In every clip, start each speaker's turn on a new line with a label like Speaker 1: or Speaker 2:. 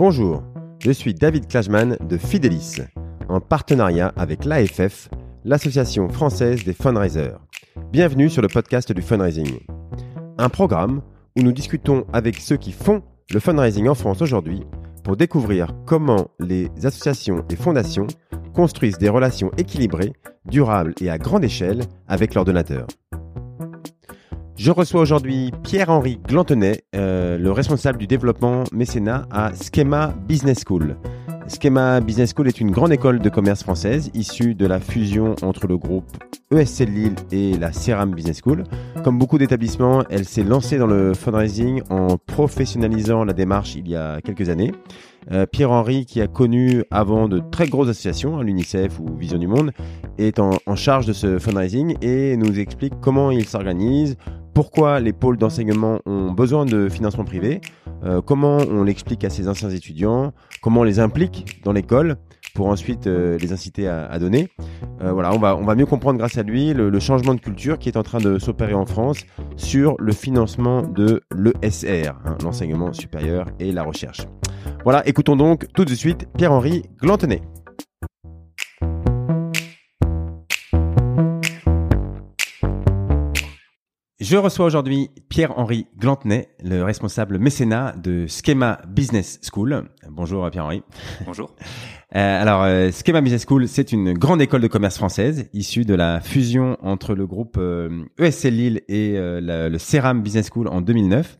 Speaker 1: Bonjour, je suis David Klajman de Fidelis, en partenariat avec l'AFF, l'Association française des fundraisers. Bienvenue sur le podcast du fundraising. Un programme où nous discutons avec ceux qui font le fundraising en France aujourd'hui pour découvrir comment les associations et fondations construisent des relations équilibrées, durables et à grande échelle avec leurs donateurs. Je reçois aujourd'hui Pierre-Henri Glantenet, euh, le responsable du développement mécénat à Schema Business School. Schema Business School est une grande école de commerce française issue de la fusion entre le groupe ESC Lille et la Ceram Business School. Comme beaucoup d'établissements, elle s'est lancée dans le fundraising en professionnalisant la démarche il y a quelques années. Euh, Pierre-Henri, qui a connu avant de très grosses associations, hein, l'UNICEF ou Vision du Monde, est en, en charge de ce fundraising et nous explique comment il s'organise, pourquoi les pôles d'enseignement ont besoin de financement privé, euh, comment on l'explique à ses anciens étudiants, comment on les implique dans l'école pour ensuite euh, les inciter à, donner. Euh, voilà, on va, on va mieux comprendre grâce à lui le, le changement de culture qui est en train de s'opérer en France sur le financement de l'ESR, hein, l'enseignement supérieur et la recherche. Voilà, écoutons donc tout de suite Pierre-Henri Glantenet. Je reçois aujourd'hui Pierre-Henri Glantenet, le responsable mécénat de Schema Business School. Bonjour Pierre-Henri.
Speaker 2: Bonjour.
Speaker 1: Euh, alors, euh, Schema Business School, c'est une grande école de commerce française issue de la fusion entre le groupe euh, ESC Lille et euh, la- le Ceram Business School en 2009.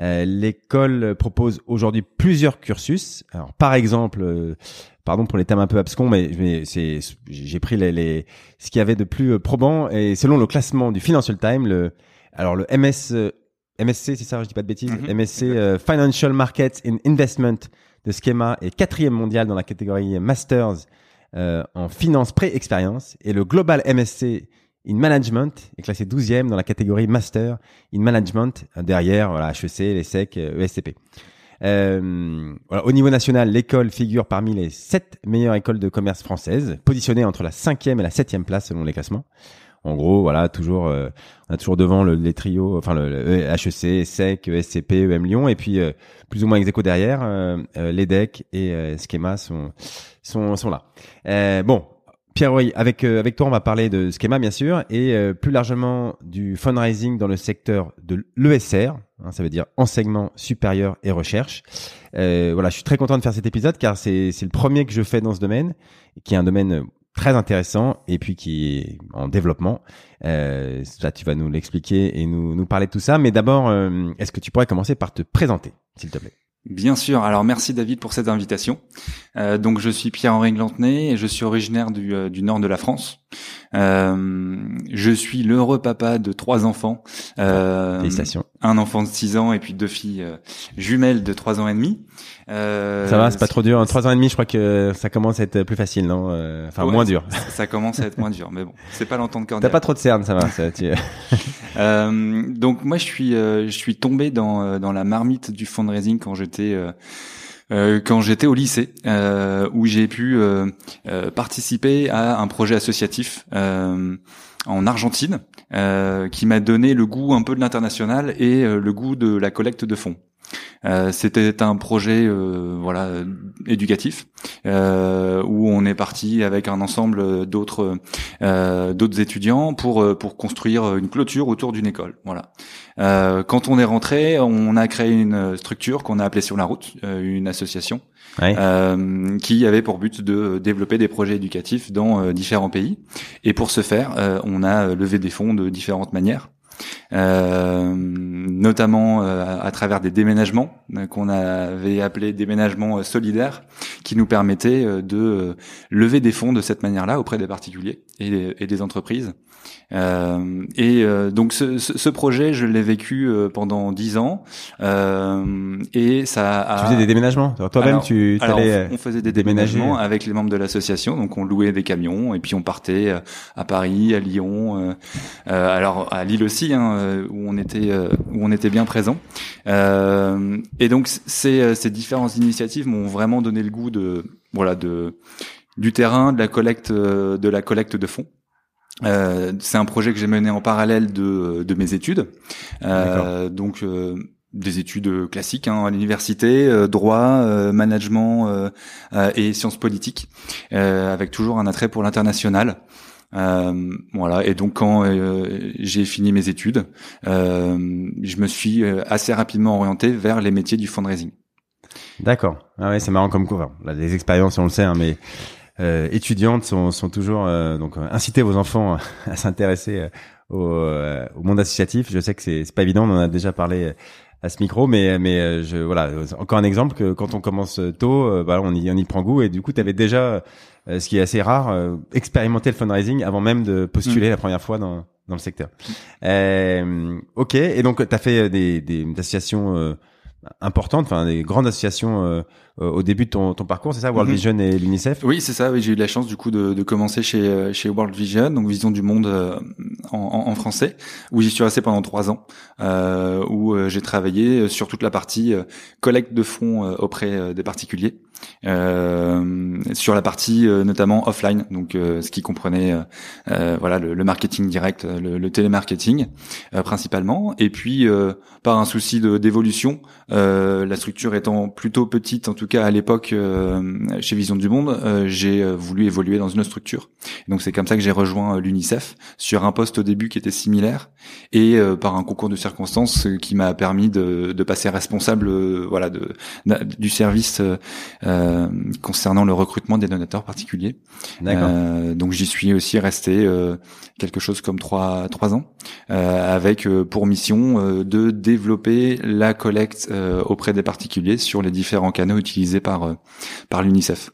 Speaker 1: Euh, L'école propose aujourd'hui plusieurs cursus. Alors, par exemple, euh, pardon pour les thèmes un peu abscons, mais, mais c'est j'ai pris les, les ce qu'il y avait de plus probant et selon le classement du Financial Times, le alors le MS euh, MSC, c'est ça, je dis pas de bêtises,
Speaker 2: Mhm,
Speaker 1: MSC euh, Financial Markets in Investment de Schema est quatrième mondial dans la catégorie Masters euh, en finance pré-expérience et le Global MSC in Management est classé 12e dans la catégorie Master in Management euh, derrière voilà, HEC, les SEC, euh, ESCP. Euh, voilà, au niveau national, l'école figure parmi les sept meilleures écoles de commerce françaises, positionnées entre la cinquième et la septième place selon les classements. En gros, voilà, toujours, euh, on a toujours devant le, les trios, enfin le, le HEC, SEC, ESCP, EM Lyon, et puis euh, plus ou moins ex derrière, euh, euh, l'EDEC et euh, Schema sont, sont, sont là. Euh, bon, Pierre, oui, avec avec toi, on va parler de Schema bien sûr, et plus largement du fundraising dans le secteur de l'ESR, hein, ça veut dire enseignement supérieur et recherche. Voilà, je suis très content de faire cet épisode car c'est c'est le premier que je fais dans ce domaine, qui est un domaine très intéressant et puis qui est en développement. Euh, ça, tu vas nous l'expliquer et nous nous parler de tout ça. Mais d'abord, euh, est-ce que tu pourrais commencer par te présenter, s'il te plaît?
Speaker 2: Bien sûr. Alors merci David pour cette invitation. Euh, donc je suis Pierre-Henri Glantenet et je suis originaire du, euh, du nord de la France. Euh, je suis l'heureux papa de trois enfants. Euh,
Speaker 1: Félicitations.
Speaker 2: un enfant de 6 ans et puis deux filles euh, jumelles de 3 ans et demi. Euh,
Speaker 1: Ça va, c'est pas trop dur. En trois ans et demi, je crois que ça commence à être plus facile, non Enfin,
Speaker 2: Ouais,
Speaker 1: moins dur.
Speaker 2: Ça, commence à être moins dur, mais bon, c'est pas l'entente
Speaker 1: T'as
Speaker 2: cordiale.
Speaker 1: pas trop de cernes, ça va. ça, tu-
Speaker 2: Euh, donc moi je suis euh, je suis tombé dans dans la marmite du fundraising quand j'étais quand j'étais au lycée euh, où j'ai pu euh, euh, participer à un projet associatif euh, en Argentine euh, qui m'a donné le goût un peu de l'international et euh, le goût de la collecte de fonds. Euh, C'était un projet euh, voilà éducatif euh, où on est parti avec un ensemble d'autres euh, d'autres étudiants pour euh, pour construire une clôture autour d'une école. Voilà. Euh, quand on est rentré, on a créé une structure qu'on a appelée sur la route, une association
Speaker 1: Ouais.
Speaker 2: euh, qui avait pour but de développer des projets éducatifs dans différents pays. Et pour ce faire, on a levé des fonds de différentes manières. Euh, notamment euh, à travers des déménagements euh, qu'on avait appelés déménagements solidaires, qui nous permettaient de lever des fonds de cette manière-là auprès des particuliers et des entreprises. Euh, et euh, donc ce, ce, projet, je l'ai vécu euh, pendant dix ans, euh, et ça a.
Speaker 1: Tu faisais des déménagements? Toi-même, tu euh,
Speaker 2: on, on faisait des
Speaker 1: déménager.
Speaker 2: déménagements avec les membres de l'association, donc on louait des camions et puis on partait euh, à Paris, à Lyon, euh, euh, alors à Lille aussi, hein, où on était où on était bien présent. Euh, et donc ces ces différentes initiatives m'ont vraiment donné le goût de voilà de du terrain, de la collecte de la collecte de fonds. Euh, c'est un projet que j'ai mené en parallèle de, de mes études. Euh, donc euh, des études classiques hein, à l'université, droit, management et sciences politiques, avec toujours un attrait pour l'international. Euh, voilà. Et donc quand euh, j'ai fini mes études, euh, je me suis assez rapidement orienté vers les métiers du fundraising.
Speaker 1: D'accord. Ah ouais, c'est marrant comme cours. Là, les expériences, on le sait, hein, mais euh, étudiantes sont, sont toujours donc inciter vos enfants à s'intéresser au, au, monde associatif. Je sais que c'est pas évident. On en a déjà parlé à ce micro, mais mais je voilà encore un exemple que quand on commence tôt, bah, on y on y prend goût et du coup tu avais déjà euh, ce qui est assez rare, euh, expérimenter le fundraising avant même de postuler mm. la première fois dans, dans le secteur. Euh, ok, et donc tu as fait des, des associations euh, importantes, enfin des grandes associations au début de ton, ton parcours, c'est ça, World mm-hmm. Vision et l'UNICEF?
Speaker 2: Oui, c'est ça. Oui, j'ai eu la chance du coup de, de commencer chez chez World Vision, donc Vision du Monde en, en, français, où j'y suis resté pendant trois ans, où j'ai travaillé sur toute la partie collecte de fonds auprès des particuliers. Euh, sur la partie euh, notamment offline, donc euh, ce qui comprenait voilà le, marketing direct, le, le télémarketing principalement, et puis par un souci d'évolution, la structure étant plutôt petite, en tout cas à l'époque chez Vision du Monde, j'ai voulu évoluer dans une autre structure. Donc c'est comme ça que j'ai rejoint l'UNICEF sur un poste au début qui était similaire et par un concours de circonstances qui m'a permis de, de, passer responsable voilà de, du service euh, concernant le recrutement des donateurs particuliers. Euh, donc j'y suis aussi resté euh, quelque chose comme trois trois ans, avec pour mission de développer la collecte auprès des particuliers sur les différents canaux utilisés par par l'UNICEF.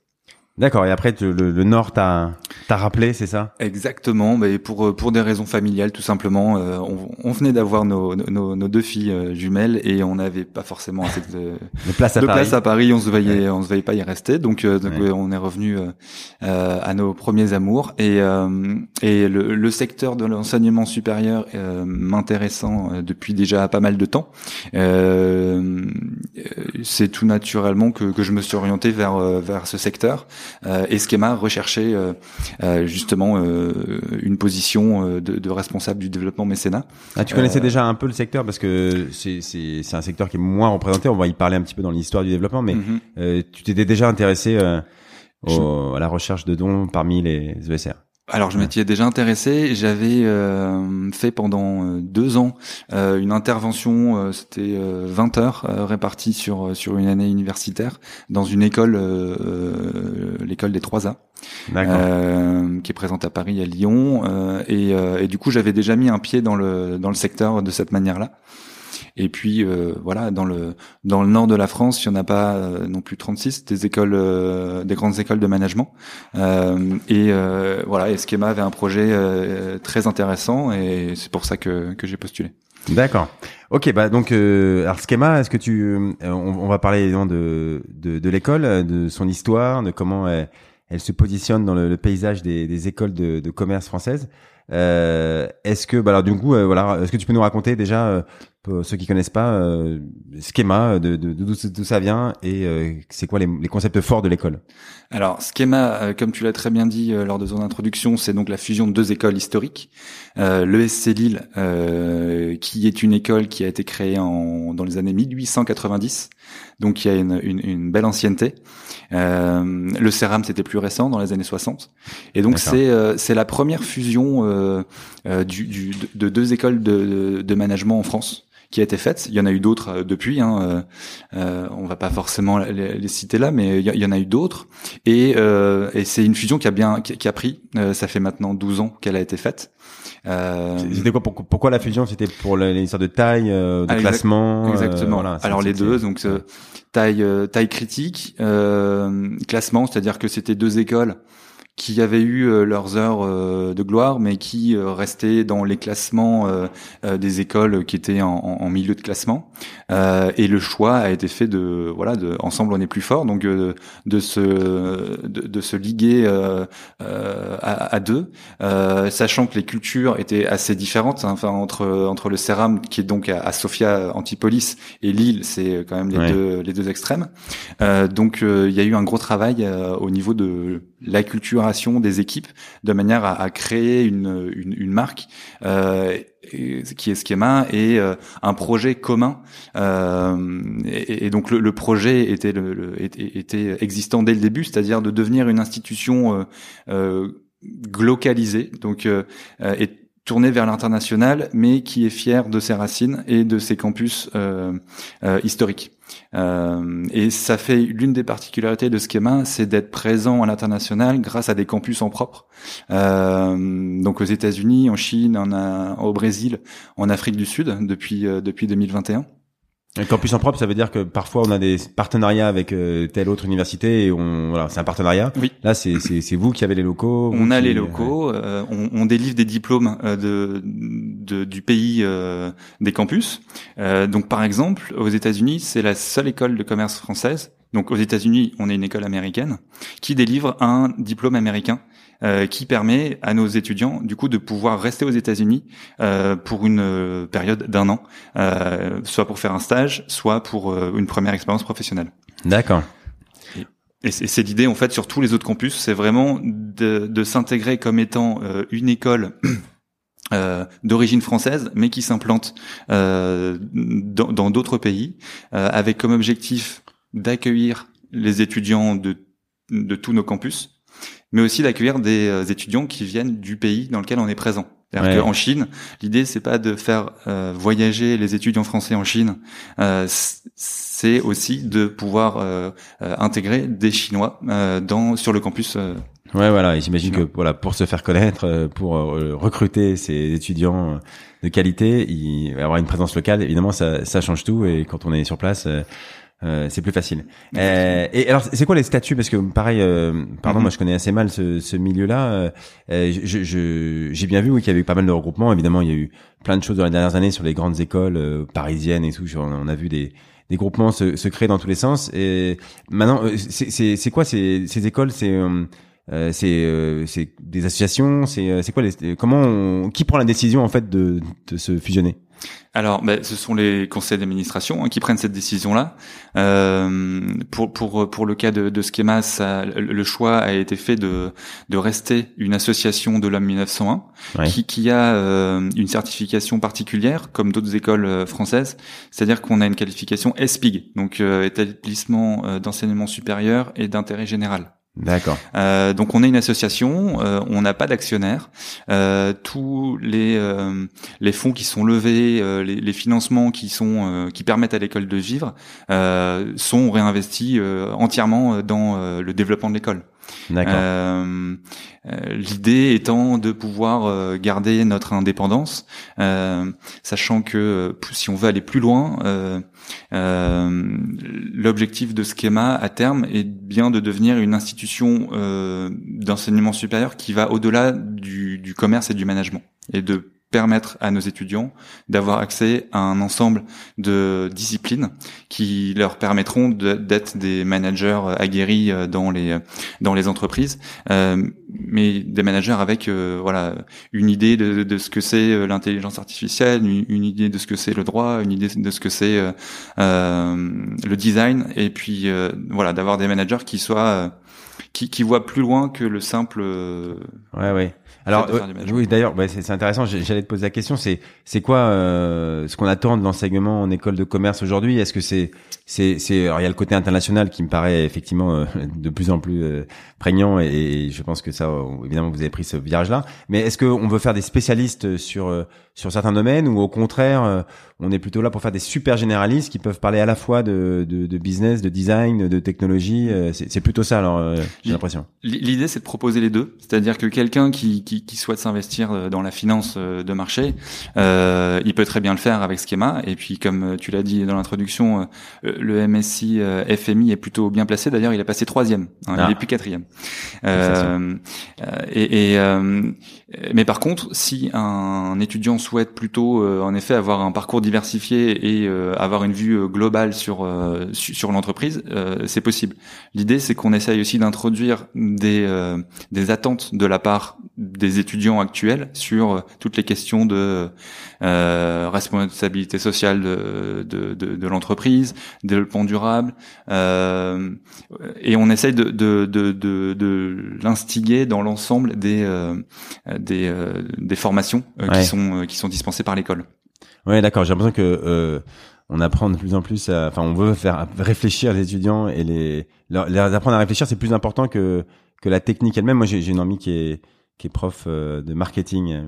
Speaker 1: D'accord. Et après, le, le Nord t'a rappelé, c'est ça?
Speaker 2: Exactement. Mais pour pour des raisons familiales, tout simplement. Euh, on, on, venait d'avoir nos, nos, nos, deux filles euh, jumelles et on n'avait pas forcément assez de,
Speaker 1: de place à
Speaker 2: de
Speaker 1: Paris.
Speaker 2: place à Paris. On se voyait, on se voyait pas y rester. Donc, euh, donc on est revenu à nos premiers amours et et le, le secteur de l'enseignement supérieur m'intéressant depuis déjà pas mal de temps. c'est tout naturellement que que je me suis orienté vers vers ce secteur. Euh, et Schema recherchait euh, euh, justement une position de, responsable du développement mécénat.
Speaker 1: Ah, tu connaissais déjà un peu le secteur parce que c'est un secteur qui est moins représenté. On va y parler un petit peu dans l'histoire du développement, mais mhm. tu t'étais déjà intéressé à la recherche de dons parmi les ESR.
Speaker 2: Alors je m'étais déjà intéressé, j'avais euh, fait pendant euh, deux ans euh, une intervention, c'était 20 heures réparties sur sur une année universitaire dans une école, l'école des 3A, qui est présente à Paris, à Lyon, et, et du coup j'avais déjà mis un pied dans le dans le secteur de cette manière-là. Et puis euh, voilà, dans le dans le nord de la France, il y en a pas euh, non plus 36 des écoles, euh, des grandes écoles de management. et voilà, et Schema avait un projet très intéressant et c'est pour ça que que j'ai postulé.
Speaker 1: D'accord. Ok, bah donc alors Schema, est-ce que tu, on, va parler de de, de l'école, de son histoire, de comment elle, se positionne dans le, le paysage des, des écoles de, de commerce françaises. Euh, est-ce que, bah alors du coup, voilà, est-ce que tu peux nous raconter déjà ceux qui connaissent pas, euh, schéma de d'où ça vient et euh, c'est quoi les, les, concepts forts de l'école?
Speaker 2: Alors schéma, euh, comme tu l'as très bien dit lors de ton introduction, c'est donc la fusion de deux écoles historiques, euh, l'ESC Lille, qui est une école qui a été créée en, dans les années 1890, donc il y a une, une, une belle ancienneté. le CERAM c'était plus récent, dans les années 60, et donc c'est c'est la première fusion du, du, de deux écoles de, de management en France qui a été faite. Il y en a eu d'autres euh, depuis. Hein, euh, euh, on va pas forcément les, citer là, mais il y, en a eu d'autres. Et, euh, et c'est une fusion qui a bien qui, a pris. ça fait maintenant 12 ans qu'elle a été faite.
Speaker 1: C'était quoi pourquoi, la fusion? C'était pour l'histoire de taille, de ah, classement.
Speaker 2: Exactement. Alors les deux, donc taille taille critique, classement, c'est-à-dire que c'était deux écoles qui avaient eu euh, leurs heures euh, de gloire, mais qui euh, restaient dans les classements des écoles qui étaient en, en milieu de classement. et le choix a été fait de voilà, de ensemble on est plus fort, donc de, de se de, de, se liguer à, à, deux, sachant que les cultures étaient assez différentes. Hein, enfin entre entre le Céram qui est donc à, Sofia Antipolis et Lille, c'est quand même les deux les deux extrêmes. donc il y a eu un gros travail au niveau de l'acculturation des équipes de manière à, créer une, une, marque euh, qui est Schema et euh, un projet commun. Euh, et, donc le, projet était, le, était, existant dès le début, c'est-à-dire de devenir une institution euh, glocalisée, donc tourné vers l'international, mais qui est fier de ses racines et de ses campus euh, euh, historiques. Euh, et ça fait l'une des particularités de Schema, c'est d'être présent à l'international grâce à des campus en propre. Donc aux États-Unis, en Chine, au Brésil, en Afrique du Sud depuis depuis 2021.
Speaker 1: Un campus en propre, ça veut dire que parfois on a des partenariats avec euh, telle autre université et on voilà, c'est un partenariat.
Speaker 2: Oui.
Speaker 1: Là, c'est c'est c'est vous qui avez les locaux.
Speaker 2: On a les locaux. Euh, on, on, délivre des diplômes euh, de, de du pays euh, des campus. donc par exemple, aux États-Unis, c'est la seule école de commerce française. Donc aux États-Unis, on est une école américaine qui délivre un diplôme américain euh, qui permet à nos étudiants du coup de pouvoir rester aux États-Unis euh, pour une euh, période d'un an, euh, soit pour faire un stage, soit pour euh, une première expérience professionnelle.
Speaker 1: D'accord.
Speaker 2: Et c'est l'idée en fait sur tous les autres campus, c'est vraiment de, de s'intégrer comme étant une école euh, d'origine française, mais qui s'implante euh, dans d'autres pays, euh, avec comme objectif d'accueillir les étudiants de, de tous nos campus, mais aussi d'accueillir des euh, étudiants qui viennent du pays dans lequel on est présent. Ouais. En Chine, l'idée c'est pas de faire euh, voyager les étudiants français en Chine, euh, c'est aussi de pouvoir euh, euh intégrer des Chinois euh, dans sur le campus.
Speaker 1: ouais, voilà. Et j'imagine que voilà, pour se faire connaître, pour recruter ces étudiants de qualité, il, avoir une présence locale, évidemment, ça, ça change tout. Et quand on est sur place euh, c'est plus facile. Euh, et alors, c'est quoi les statuts? Parce que pareil, euh, pardon, mm-hmm. moi je connais assez mal ce, ce milieu-là. Euh, euh, j'ai je, j'ai bien vu oui, qu'il y avait eu pas mal de regroupements. Évidemment, il y a eu plein de choses dans les dernières années sur les grandes écoles parisiennes et tout. On a vu des, des groupements se, se créer dans tous les sens. Et maintenant, c'est quoi ces, ces écoles? C'est euh, c'est c'est des associations? C'est c'est quoi les comment on, qui prend la décision en fait de, de se fusionner?
Speaker 2: Alors, ben, ce sont les conseils d'administration hein, qui prennent cette décision-là. Euh, pour, pour, pour le cas de, de Schema, ça, le choix a été fait de, de rester une association de l'homme 1901 qui, qui a euh, une certification particulière, comme d'autres écoles euh, françaises. C'est-à-dire qu'on a une qualification SPIG, donc euh, établissement euh, d'enseignement supérieur et d'intérêt général.
Speaker 1: D'accord.
Speaker 2: Euh, donc on est une association, euh, on n'a pas d'actionnaires. Euh, tous les euh, les fonds qui sont levés, les, les, financements qui sont qui permettent à l'école de vivre sont réinvestis entièrement dans le développement de l'école. Euh, euh, L'idée étant de pouvoir euh, garder notre indépendance, euh, sachant que si on veut aller plus loin, l'objectif de Schema à terme est bien de devenir une institution d'enseignement supérieur qui va au-delà du, du commerce et du management et de permettre à nos étudiants d'avoir accès à un ensemble de disciplines qui leur permettront d'être des managers aguerris euh, dans les dans les entreprises, euh, mais des managers avec euh, voilà une idée de, de ce que c'est l'intelligence artificielle, une, idée de ce que c'est le droit, une idée de ce que c'est le design, et puis voilà d'avoir des managers qui soient qui, qui voient plus loin que le simple.
Speaker 1: ouais, ouais. Alors euh, oui, d'ailleurs, bah, c'est intéressant. J'allais te poser la question. C'est c'est quoi euh, ce qu'on attend de l'enseignement en école de commerce aujourd'hui? Est-ce que c'est c'est c'est alors il y a le côté international qui me paraît effectivement euh, de plus en plus euh, prégnant et, et, je pense que ça évidemment vous avez pris ce virage là. Mais est-ce qu'on veut faire des spécialistes sur sur certains domaines ou au contraire on est plutôt là pour faire des super généralistes qui peuvent parler à la fois de de, de business, de design, de technologie. C'est plutôt ça alors j'ai l'impression.
Speaker 2: L'idée c'est de proposer les deux, c'est-à-dire que quelqu'un qui, qui qui, souhaite s'investir euh, dans la finance euh, de marché, euh, il peut très bien le faire avec Schema. Et puis, comme tu l'as dit dans l'introduction, le MSI FMI est plutôt bien placé. D'ailleurs, il a passé troisième. Hein, Il est plus quatrième. et, et mais par contre, si un étudiant souhaite plutôt, en effet, avoir un parcours diversifié et avoir une vue globale sur sur l'entreprise, c'est possible. L'idée, c'est qu'on essaye aussi d'introduire des des attentes de la part des étudiants actuels sur toutes les questions de responsabilité sociale de, de, de, de l'entreprise, développement durable, et on essaye de, de, de, de, l'instiguer dans l'ensemble des, des, des formations qui sont qui sont dispensées par l'école.
Speaker 1: Ouais, d'accord. J'ai l'impression que on apprend de plus en plus à, enfin, on veut faire réfléchir les étudiants et les, leur, apprendre à réfléchir, c'est plus important que, que la technique elle-même. Moi, j'ai une amie qui est, qui est prof euh, de marketing euh,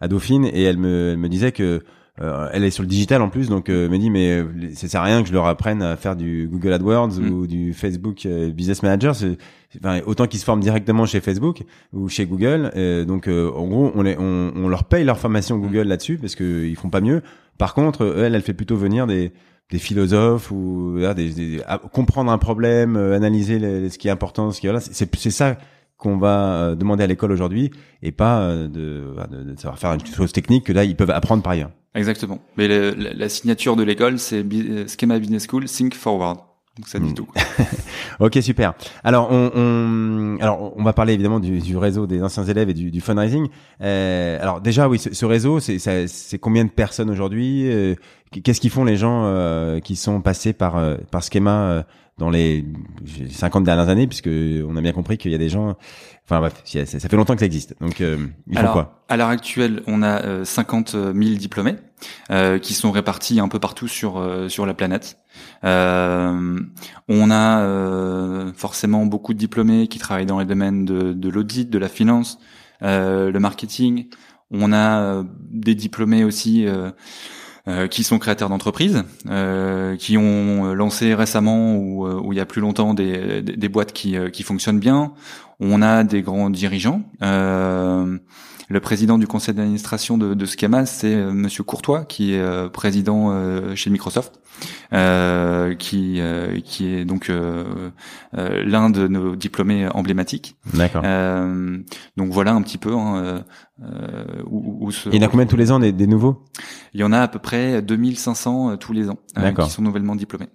Speaker 1: à Dauphine et elle me, elle me disait que euh, elle est sur le digital en plus, donc euh, me dit mais ça sert à rien que je leur apprenne à faire du Google AdWords mm. ou du Facebook Business Manager. Enfin, autant qu'ils se forment directement chez Facebook ou chez Google. donc en gros, on, les, on, on, leur paye leur formation Google là-dessus parce qu'ils font pas mieux. Par contre, elle, elle fait plutôt venir des, des philosophes ou des, comprendre un problème, euh, analyser ce qui est important, ce qui voilà, c'est c'est ça qu'on va euh, demander à l'école aujourd'hui et pas euh, de, de, savoir faire une chose technique que là ils peuvent apprendre par ailleurs.
Speaker 2: Exactement. Mais la, signature de l'école c'est Schema Business School Think Forward. Donc ça dit hmm. tout.
Speaker 1: ok super. Alors on, on, alors on va parler évidemment du, du, réseau des anciens élèves et du, du fundraising. Euh, alors déjà oui ce, ce réseau c'est c'est combien de personnes aujourd'hui euh, Qu'est-ce qu'ils font les gens euh, qui sont passés par euh, par Schema euh, dans les 50 dernières années puisque on a bien compris qu'il y a des gens enfin bref ça, fait longtemps que ça existe. Donc ils font quoi?
Speaker 2: à l'heure actuelle on a 50 000 diplômés qui sont répartis un peu partout sur sur la planète. Euh, on a euh, forcément beaucoup de diplômés qui travaillent dans les domaines de, de l'audit, de la finance, euh, le marketing. On a des diplômés aussi qui sont créateurs d'entreprises, qui ont lancé récemment ou, ou il y a plus longtemps des, des, boîtes qui, qui fonctionnent bien. On a des grands dirigeants. Euh, le président du conseil d'administration de, de Schema, c'est euh, Monsieur Courtois, qui est euh, président euh, chez Microsoft, qui qui est donc l'un de nos diplômés emblématiques.
Speaker 1: D'accord.
Speaker 2: donc voilà un petit peu. Hein,
Speaker 1: où, il y en a combien tous les ans des, des nouveaux?
Speaker 2: Il y en a à peu près 2500 tous les ans qui sont nouvellement diplômés.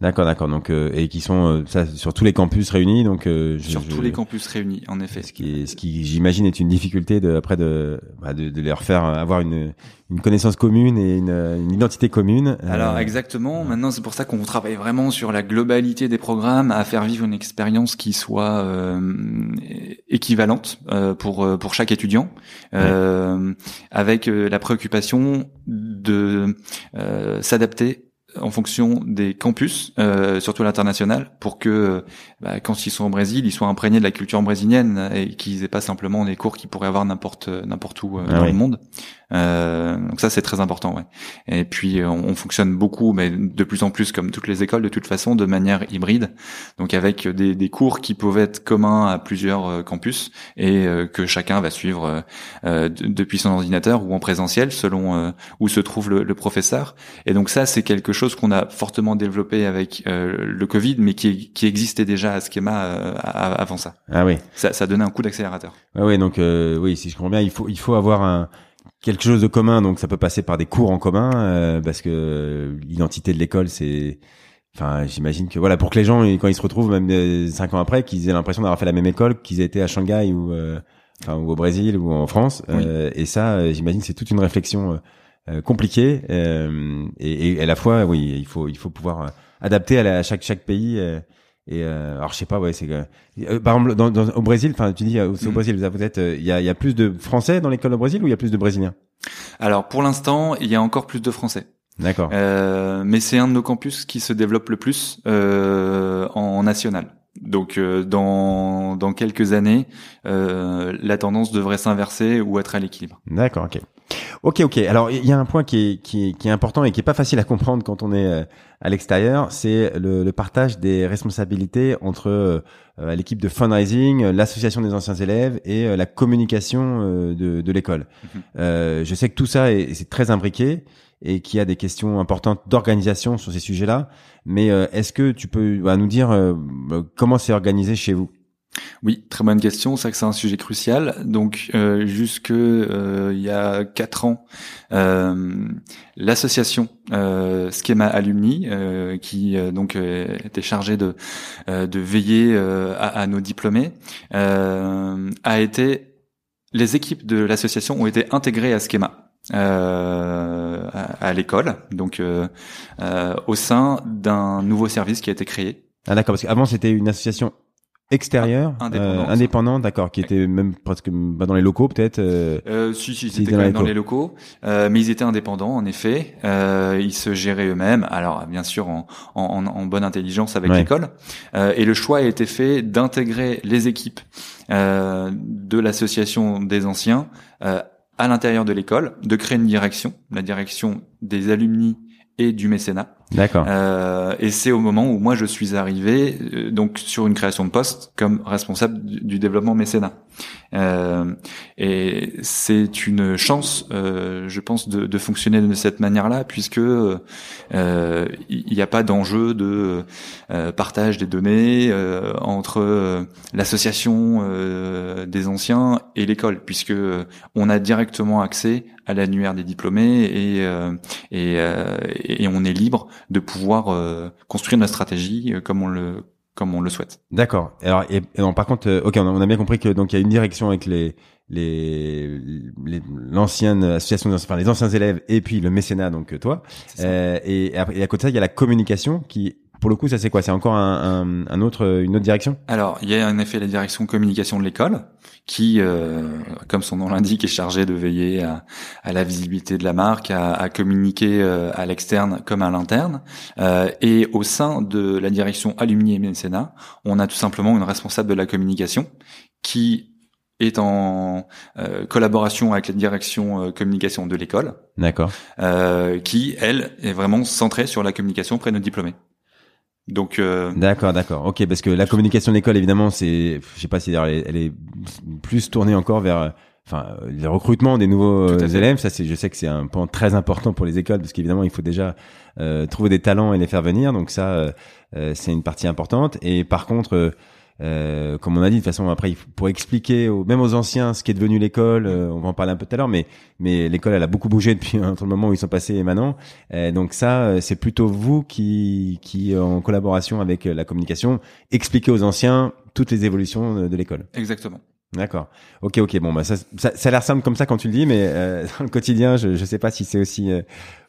Speaker 1: D'accord, d'accord. Donc euh, et qui sont euh, ça, sur tous les campus réunis, donc
Speaker 2: euh, sur tous les campus réunis, en effet.
Speaker 1: Ce qui, ce qui j'imagine est une difficulté de après de, bah, de, de leur faire avoir une une connaissance commune et une, une identité commune.
Speaker 2: Alors exactement. Maintenant, c'est pour ça qu'on travaille vraiment sur la globalité des programmes, à faire vivre une expérience qui soit équivalente pour pour chaque étudiant, avec la préoccupation de s'adapter en fonction des campus, euh, surtout à l'international, pour que bah, quand ils sont au Brésil, ils soient imprégnés de la culture brésilienne et qu'ils aient pas simplement des cours qui pourraient avoir n'importe n'importe où euh, ah dans le monde. Euh, donc ça c'est très important. Ouais. Et puis euh, on, fonctionne beaucoup, mais de plus en plus comme toutes les écoles de toute façon, de manière hybride. Donc avec des, des cours qui peuvent être communs à plusieurs euh, campus et que chacun va suivre depuis son ordinateur ou en présentiel selon où se trouve le, le, professeur. Et donc ça c'est quelque chose qu'on a fortement développé avec le Covid, mais qui, qui existait déjà à Schema avant ça.
Speaker 1: Ah oui.
Speaker 2: Ça, ça donnait un coup d'accélérateur.
Speaker 1: Ah oui, donc oui, si je comprends bien, il faut il faut avoir un quelque chose de commun, donc ça peut passer par des cours en commun, euh, parce que l'identité de l'école, c'est, enfin, j'imagine que voilà, pour que les gens, quand ils se retrouvent, même euh, cinq ans après, qu'ils aient l'impression d'avoir fait la même école, qu'ils aient été à Shanghai ou, euh, enfin, ou au Brésil ou en France, et ça, j'imagine, c'est toute une réflexion compliquée, et, et, à la fois, oui, il faut, il faut pouvoir adapter à, chaque chaque pays. Et euh, alors je sais pas, ouais, c'est euh, par exemple dans, dans, au Brésil, enfin tu dis c'est au mm. Brésil, vous êtes, il y a, y a plus de Français dans l'école au Brésil ou il y a plus de Brésiliens?
Speaker 2: Alors pour l'instant, il y a encore plus de Français.
Speaker 1: D'accord.
Speaker 2: Euh, mais c'est un de nos campus qui se développe le plus euh, en national. Donc euh, dans dans quelques années, euh, la tendance devrait s'inverser ou être à l'équilibre.
Speaker 1: D'accord, ok. Ok, ok. Alors il y a un point qui est, qui est, qui est important et qui est pas facile à comprendre quand on est euh, à l'extérieur, c'est le, le, partage des responsabilités entre euh, l'équipe de fundraising, l'association des anciens élèves et euh, la communication de, de l'école. Mhm. je sais que tout ça est, c'est très imbriqué et qu'il y a des questions importantes d'organisation sur ces sujets-là. Mais est-ce que tu peux bah, nous dire comment c'est organisé chez vous?
Speaker 2: Oui, très bonne question. C'est que c'est un sujet crucial. Donc, euh, jusque euh, il y a quatre ans, euh, l'association euh, Schema Alumni, qui donc était chargée de veiller à, nos diplômés, a été les équipes de l'association ont été intégrées à Schema. À, l'école, donc au sein d'un nouveau service qui a été créé.
Speaker 1: Ah d'accord, parce qu'avant c'était une association
Speaker 2: Indépendante.
Speaker 1: euh, indépendante, d'accord, qui était même presque bah, dans les locaux peut-être. euh,
Speaker 2: Euh, si, si, c'était quand
Speaker 1: dans
Speaker 2: même
Speaker 1: les
Speaker 2: dans les locaux, euh, mais ils étaient indépendants en effet. Euh, ils se géraient eux-mêmes, alors bien sûr en, en, en- bonne intelligence avec
Speaker 1: Ouais.
Speaker 2: l'école. Euh, et le choix a été fait d'intégrer les équipes euh, de l'association des anciens euh, à l'intérieur de l'école, de créer une direction, la direction des alumni et du mécénat.
Speaker 1: D'accord.
Speaker 2: Euh, et c'est au moment où moi je suis arrivé euh, donc sur une création de poste comme responsable du, développement mécénat. Euh, et c'est une chance, euh, je pense, de, de fonctionner de cette manière-là, puisque euh, il n'y a pas d'enjeu de partage des données entre l'association des anciens et l'école, puisque on a directement accès à l'annuaire des diplômés et et, et on est libre de pouvoir euh, construire notre stratégie euh, comme on le comme on le souhaite.
Speaker 1: D'accord. Alors, et, et non, par contre, euh, ok, on a, on a bien compris que donc il y a une direction avec les les les- l'ancienne association, enfin les anciens élèves et puis le mécénat, donc euh, toi. Euh, et, après- et à côté de ça, il y a la communication qui, pour le coup, ça c'est quoi? C'est encore un, un, un autre une autre direction?
Speaker 2: Alors, il y a en effet la direction communication de l'école, qui, euh, comme son nom l'indique, est chargée de veiller à, à la visibilité de la marque, à, à communiquer euh, à l'externe comme à l'interne. Euh, et au sein de la direction alumni et mécénat, on a tout simplement une responsable de la communication qui est en euh, collaboration avec la direction euh, communication de l'école,
Speaker 1: D'accord.
Speaker 2: euh, qui, elle, est vraiment centrée sur la communication auprès de nos diplômés. Donc, euh,
Speaker 1: D'accord, d'accord. Ok, parce que la communication de l'école, évidemment, c'est, je sais pas si d'ailleurs elle, est- elle est plus tournée encore vers, euh, enfin, euh, le recrutement des nouveaux euh, élèves. Ça, c'est, je sais que c'est un point très important pour les écoles, parce qu'évidemment, il faut déjà euh, trouver des talents et les faire venir. Donc ça, euh, euh, c'est une partie importante. Et par contre, euh, euh, comme on a dit, de toute façon, après, pour expliquer aux, même aux anciens ce qui est devenu l'école, euh, on va en parler un peu tout à l'heure, mais mais l'école, elle a beaucoup bougé depuis entre le moment où ils sont passés et maintenant. Euh, donc ça, euh, c'est plutôt vous qui, qui en collaboration avec euh, la communication, expliquez aux anciens toutes les évolutions de, l'école.
Speaker 2: exactement.
Speaker 1: D'accord. Ok, ok. Bon, bah ça, ça, ça a l'air simple comme ça quand tu le dis, mais euh, dans le quotidien, je je sais pas si c'est aussi euh,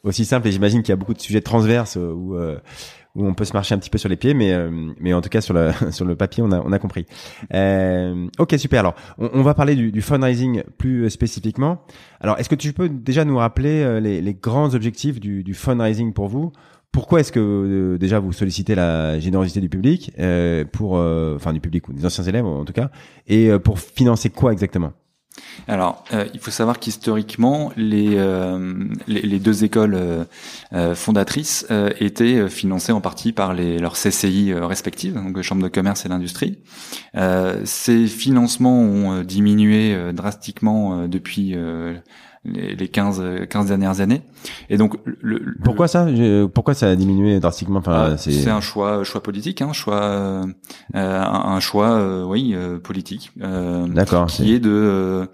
Speaker 1: aussi simple. Et j'imagine qu'il y a beaucoup de sujets transverses euh, où euh, où on peut se marcher un petit peu sur les pieds, mais euh, mais en tout cas sur le sur le papier, on a on a compris. Euh, ok, super. Alors, on, on va parler du, du fundraising plus euh, spécifiquement. Alors, est-ce que tu peux déjà nous rappeler euh, les, les grands objectifs du, du fundraising pour vous? Pourquoi est-ce que euh, déjà vous sollicitez la générosité du public euh, pour, euh, enfin du public ou des anciens élèves en tout cas, et euh, pour financer quoi exactement?
Speaker 2: Alors, euh, il faut savoir qu'historiquement, les, euh, les, deux écoles euh, euh, fondatrices euh, étaient euh, financées en partie par les, leurs CCI respectives, donc les chambres de commerce et d'industrie. Euh, ces financements ont diminué drastiquement depuis les, les 15, euh, 15 dernières années. Et donc, le, le-
Speaker 1: Pourquoi ça? Pourquoi ça a diminué drastiquement? Enfin,
Speaker 2: ah, c'est un choix, choix politique, hein, choix, euh, un, choix, euh, oui, euh, politique. Euh,
Speaker 1: D'accord.
Speaker 2: qui est de euh,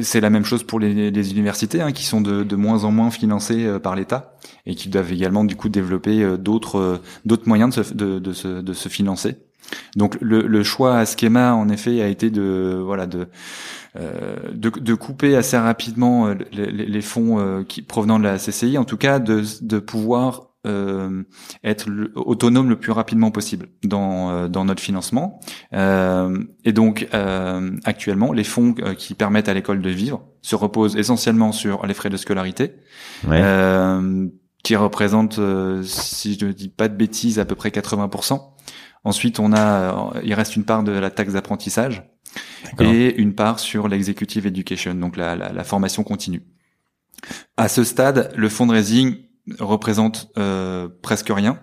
Speaker 2: c'est la même chose pour les, les universités hein, qui sont de, de moins en moins financées euh, par l'État et qui doivent également du coup développer euh, d'autres euh, d'autres moyens de se, de, de se, de se financer. Donc le, le choix à Schema en effet a été de voilà de de, de couper assez rapidement euh, les, les- les fonds euh, qui provenant de la CCI, en tout cas de, de pouvoir euh, être le- autonome le plus rapidement possible dans, euh, dans notre financement. Euh, et donc euh, actuellement, les fonds euh, qui permettent à l'école de vivre se reposent essentiellement sur les frais de scolarité,
Speaker 1: Ouais.
Speaker 2: euh, qui représentent, euh, si je ne dis pas de bêtises, à peu près 80%. Ensuite, on a, euh, il reste une part de la taxe d'apprentissage. Et une part sur l'executive education, donc la, formation continue. À ce stade, le fundraising représente euh, presque rien.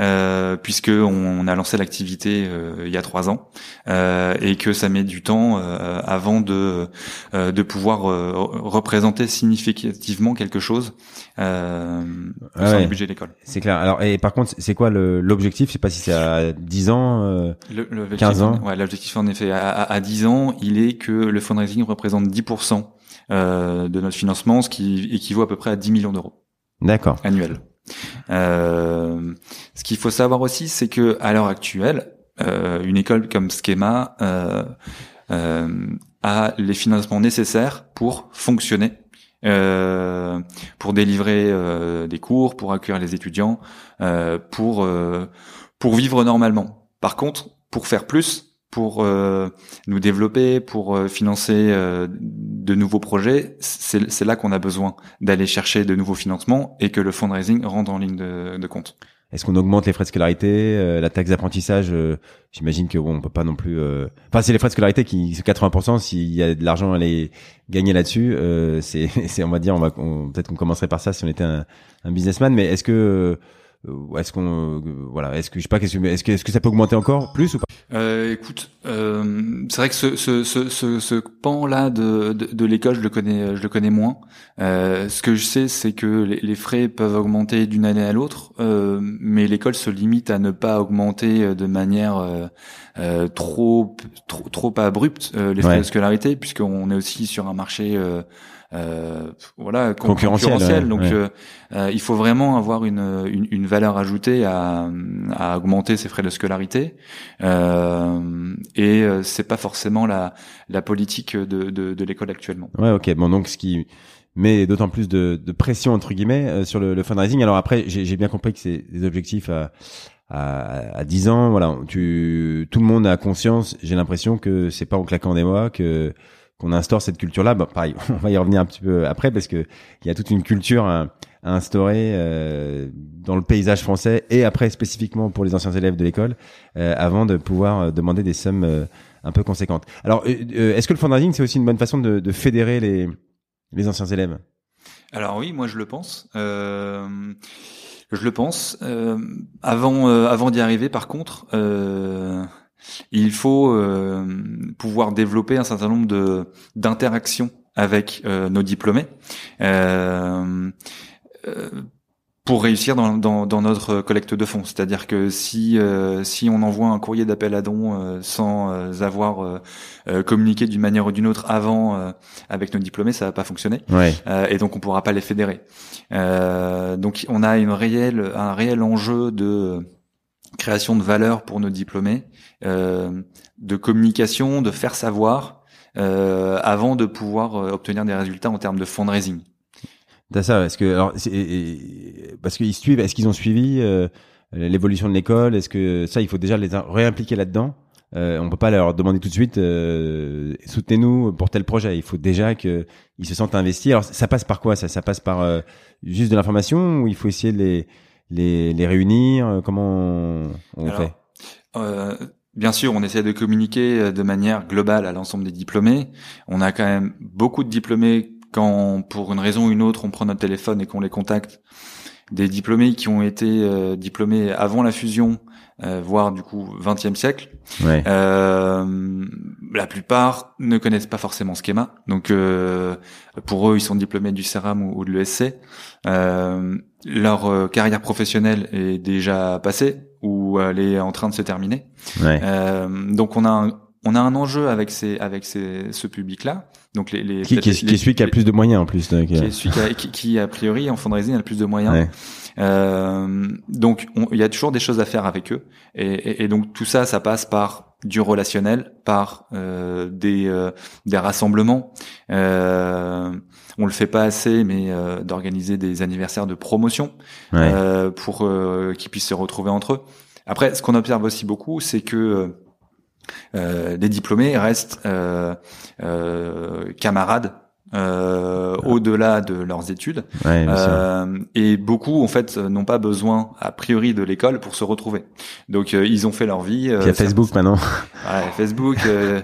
Speaker 2: Euh, puisque on, on a lancé l'activité euh, il y a trois ans euh, et que ça met du temps euh, avant de euh, de pouvoir euh, représenter significativement quelque chose euh,
Speaker 1: Ah ouais.
Speaker 2: du budget de l'école.
Speaker 1: C'est clair. Alors, et par contre, c'est quoi le- l'objectif? Je sais pas si c'est à 10 ans. euh,
Speaker 2: Le- l'objectif-
Speaker 1: 15 ans.
Speaker 2: Ouais, l'objectif en effet à, à, à 10 ans, il est que le fundraising représente 10% euh, de notre financement, ce qui équivaut à peu près à 10 millions d'euros
Speaker 1: D'accord.
Speaker 2: annuels. Euh, ce qu'il faut savoir aussi, c'est que à l'heure actuelle, euh, une école comme Schema euh, a les financements nécessaires pour fonctionner, pour délivrer des cours, pour accueillir les étudiants, pour pour vivre normalement. Par contre, pour faire plus, pour nous développer, pour financer de nouveaux projets, c'est là qu'on a besoin d'aller chercher de nouveaux financements et que le fundraising rentre en ligne de, de compte.
Speaker 1: Est-ce qu'on augmente les frais de scolarité, euh, la taxe d'apprentissage euh, J'imagine que bon, on peut pas non plus. Euh... Enfin, c'est les frais de scolarité qui, 80%. S'il y a de l'argent à aller gagner là-dessus, euh, c'est, on va dire, on va, peut-être qu'on commencerait par ça si on était un, un businessman. Mais est-ce que euh, est-ce qu'on euh, voilà est-ce que je sais pas qu'est-ce que est-ce que est-ce que ça peut augmenter encore plus ou pas?
Speaker 2: Euh, écoute euh, c'est vrai que ce ce ce ce, ce pan là de, de, de l'école je le connais je le connais moins. Euh, ce que je sais c'est que les, les, frais peuvent augmenter d'une année à l'autre euh, mais l'école se limite à ne pas augmenter de manière trop trop trop abrupte les frais de scolarité puisqu'on est aussi sur un marché euh, voilà concurrentiel, donc euh, euh, il faut vraiment avoir une, une, une, valeur ajoutée à, à augmenter ses frais de scolarité euh, et euh, c'est pas forcément la, la politique de, de, de l'école actuellement.
Speaker 1: Ouais, ok. Bon, donc ce qui met d'autant plus de, de, pression entre guillemets sur le, le fundraising. Alors après, j'ai bien compris que c'est des objectifs à à, à 10 ans, voilà, tu, tout le monde a conscience. J'ai l'impression que c'est pas en claquant des mois que qu'on instaure cette culture-là. Bah, pareil, on va y revenir un petit peu après parce que il y a toute une culture à, instaurer euh, dans le paysage français et après spécifiquement pour les anciens élèves de l'école euh, avant de pouvoir euh, demander des sommes un peu conséquentes. Alors, est-ce que le fundraising c'est aussi une bonne façon de, de fédérer les les anciens élèves?
Speaker 2: Alors oui, moi je le pense. je le pense. avant avant d'y arriver, par contre il faut euh, pouvoir développer un certain nombre de d'interactions avec euh, nos diplômés euh, pour réussir dans, dans, dans, notre collecte de fonds. C'est-à-dire que si si on envoie un courrier d'appel à dons sans avoir communiqué d'une manière ou d'une autre avant avec nos diplômés, ça va pas fonctionner. et donc on pourra pas les fédérer. donc on a une réelle un réel enjeu de création de valeur pour nos diplômés, euh, de communication, de faire savoir, euh, avant de pouvoir euh, obtenir des résultats en termes de fundraising.
Speaker 1: T'as ça, est-ce que alors parce qu'ils suivent, est-ce qu'ils ont suivi euh, l'évolution de l'école Est-ce que ça, il faut déjà les réimpliquer là-dedans? Euh, on peut pas leur demander tout de suite euh, soutenez-nous pour tel projet. Il faut déjà qu'ils se sentent investis. Alors ça passe par quoi ça? Ça passe par euh, juste de l'information ou il faut essayer de les les, les réunir euh, Comment on, fait?
Speaker 2: euh, Bien sûr, on essaie de communiquer euh, de manière globale à l'ensemble des diplômés. On a quand même beaucoup de diplômés quand, pour une raison ou une autre, on prend notre téléphone et qu'on les contacte. Des diplômés qui ont été diplômés avant la fusion, voire du coup 20e siècle. Ouais. Euh, la plupart ne connaissent pas forcément Schema. Donc pour eux, ils sont diplômés du CERAM ou, ou de l'ESC. Euh, leur euh, carrière professionnelle est déjà passée ou elle est en train de se terminer. Ouais. Euh, donc on a un, on a un enjeu avec ces avec ces, ce public là. Donc les, les
Speaker 1: qui, qui, est, celui qui a le plus de moyens en plus.
Speaker 2: Donc, qui est celui qui a, qui, qui, a priori en fundraising a le plus de moyens. Ouais. Euh, donc il y a toujours des choses à faire avec eux et, et, et, donc tout ça ça passe par du relationnel, par euh, des euh, des rassemblements. Euh, on le fait pas assez, mais euh, d'organiser des anniversaires de promotion euh, pour euh, qu'ils puissent se retrouver entre eux. Après, ce qu'on observe aussi beaucoup, c'est que les diplômés restent camarades euh, au-delà de leurs études. euh, et beaucoup, en fait, n'ont pas besoin, a priori, de l'école pour se retrouver. Donc, euh, ils ont fait leur vie.
Speaker 1: Euh, il y a Facebook maintenant.
Speaker 2: Ouais, Facebook. Euh,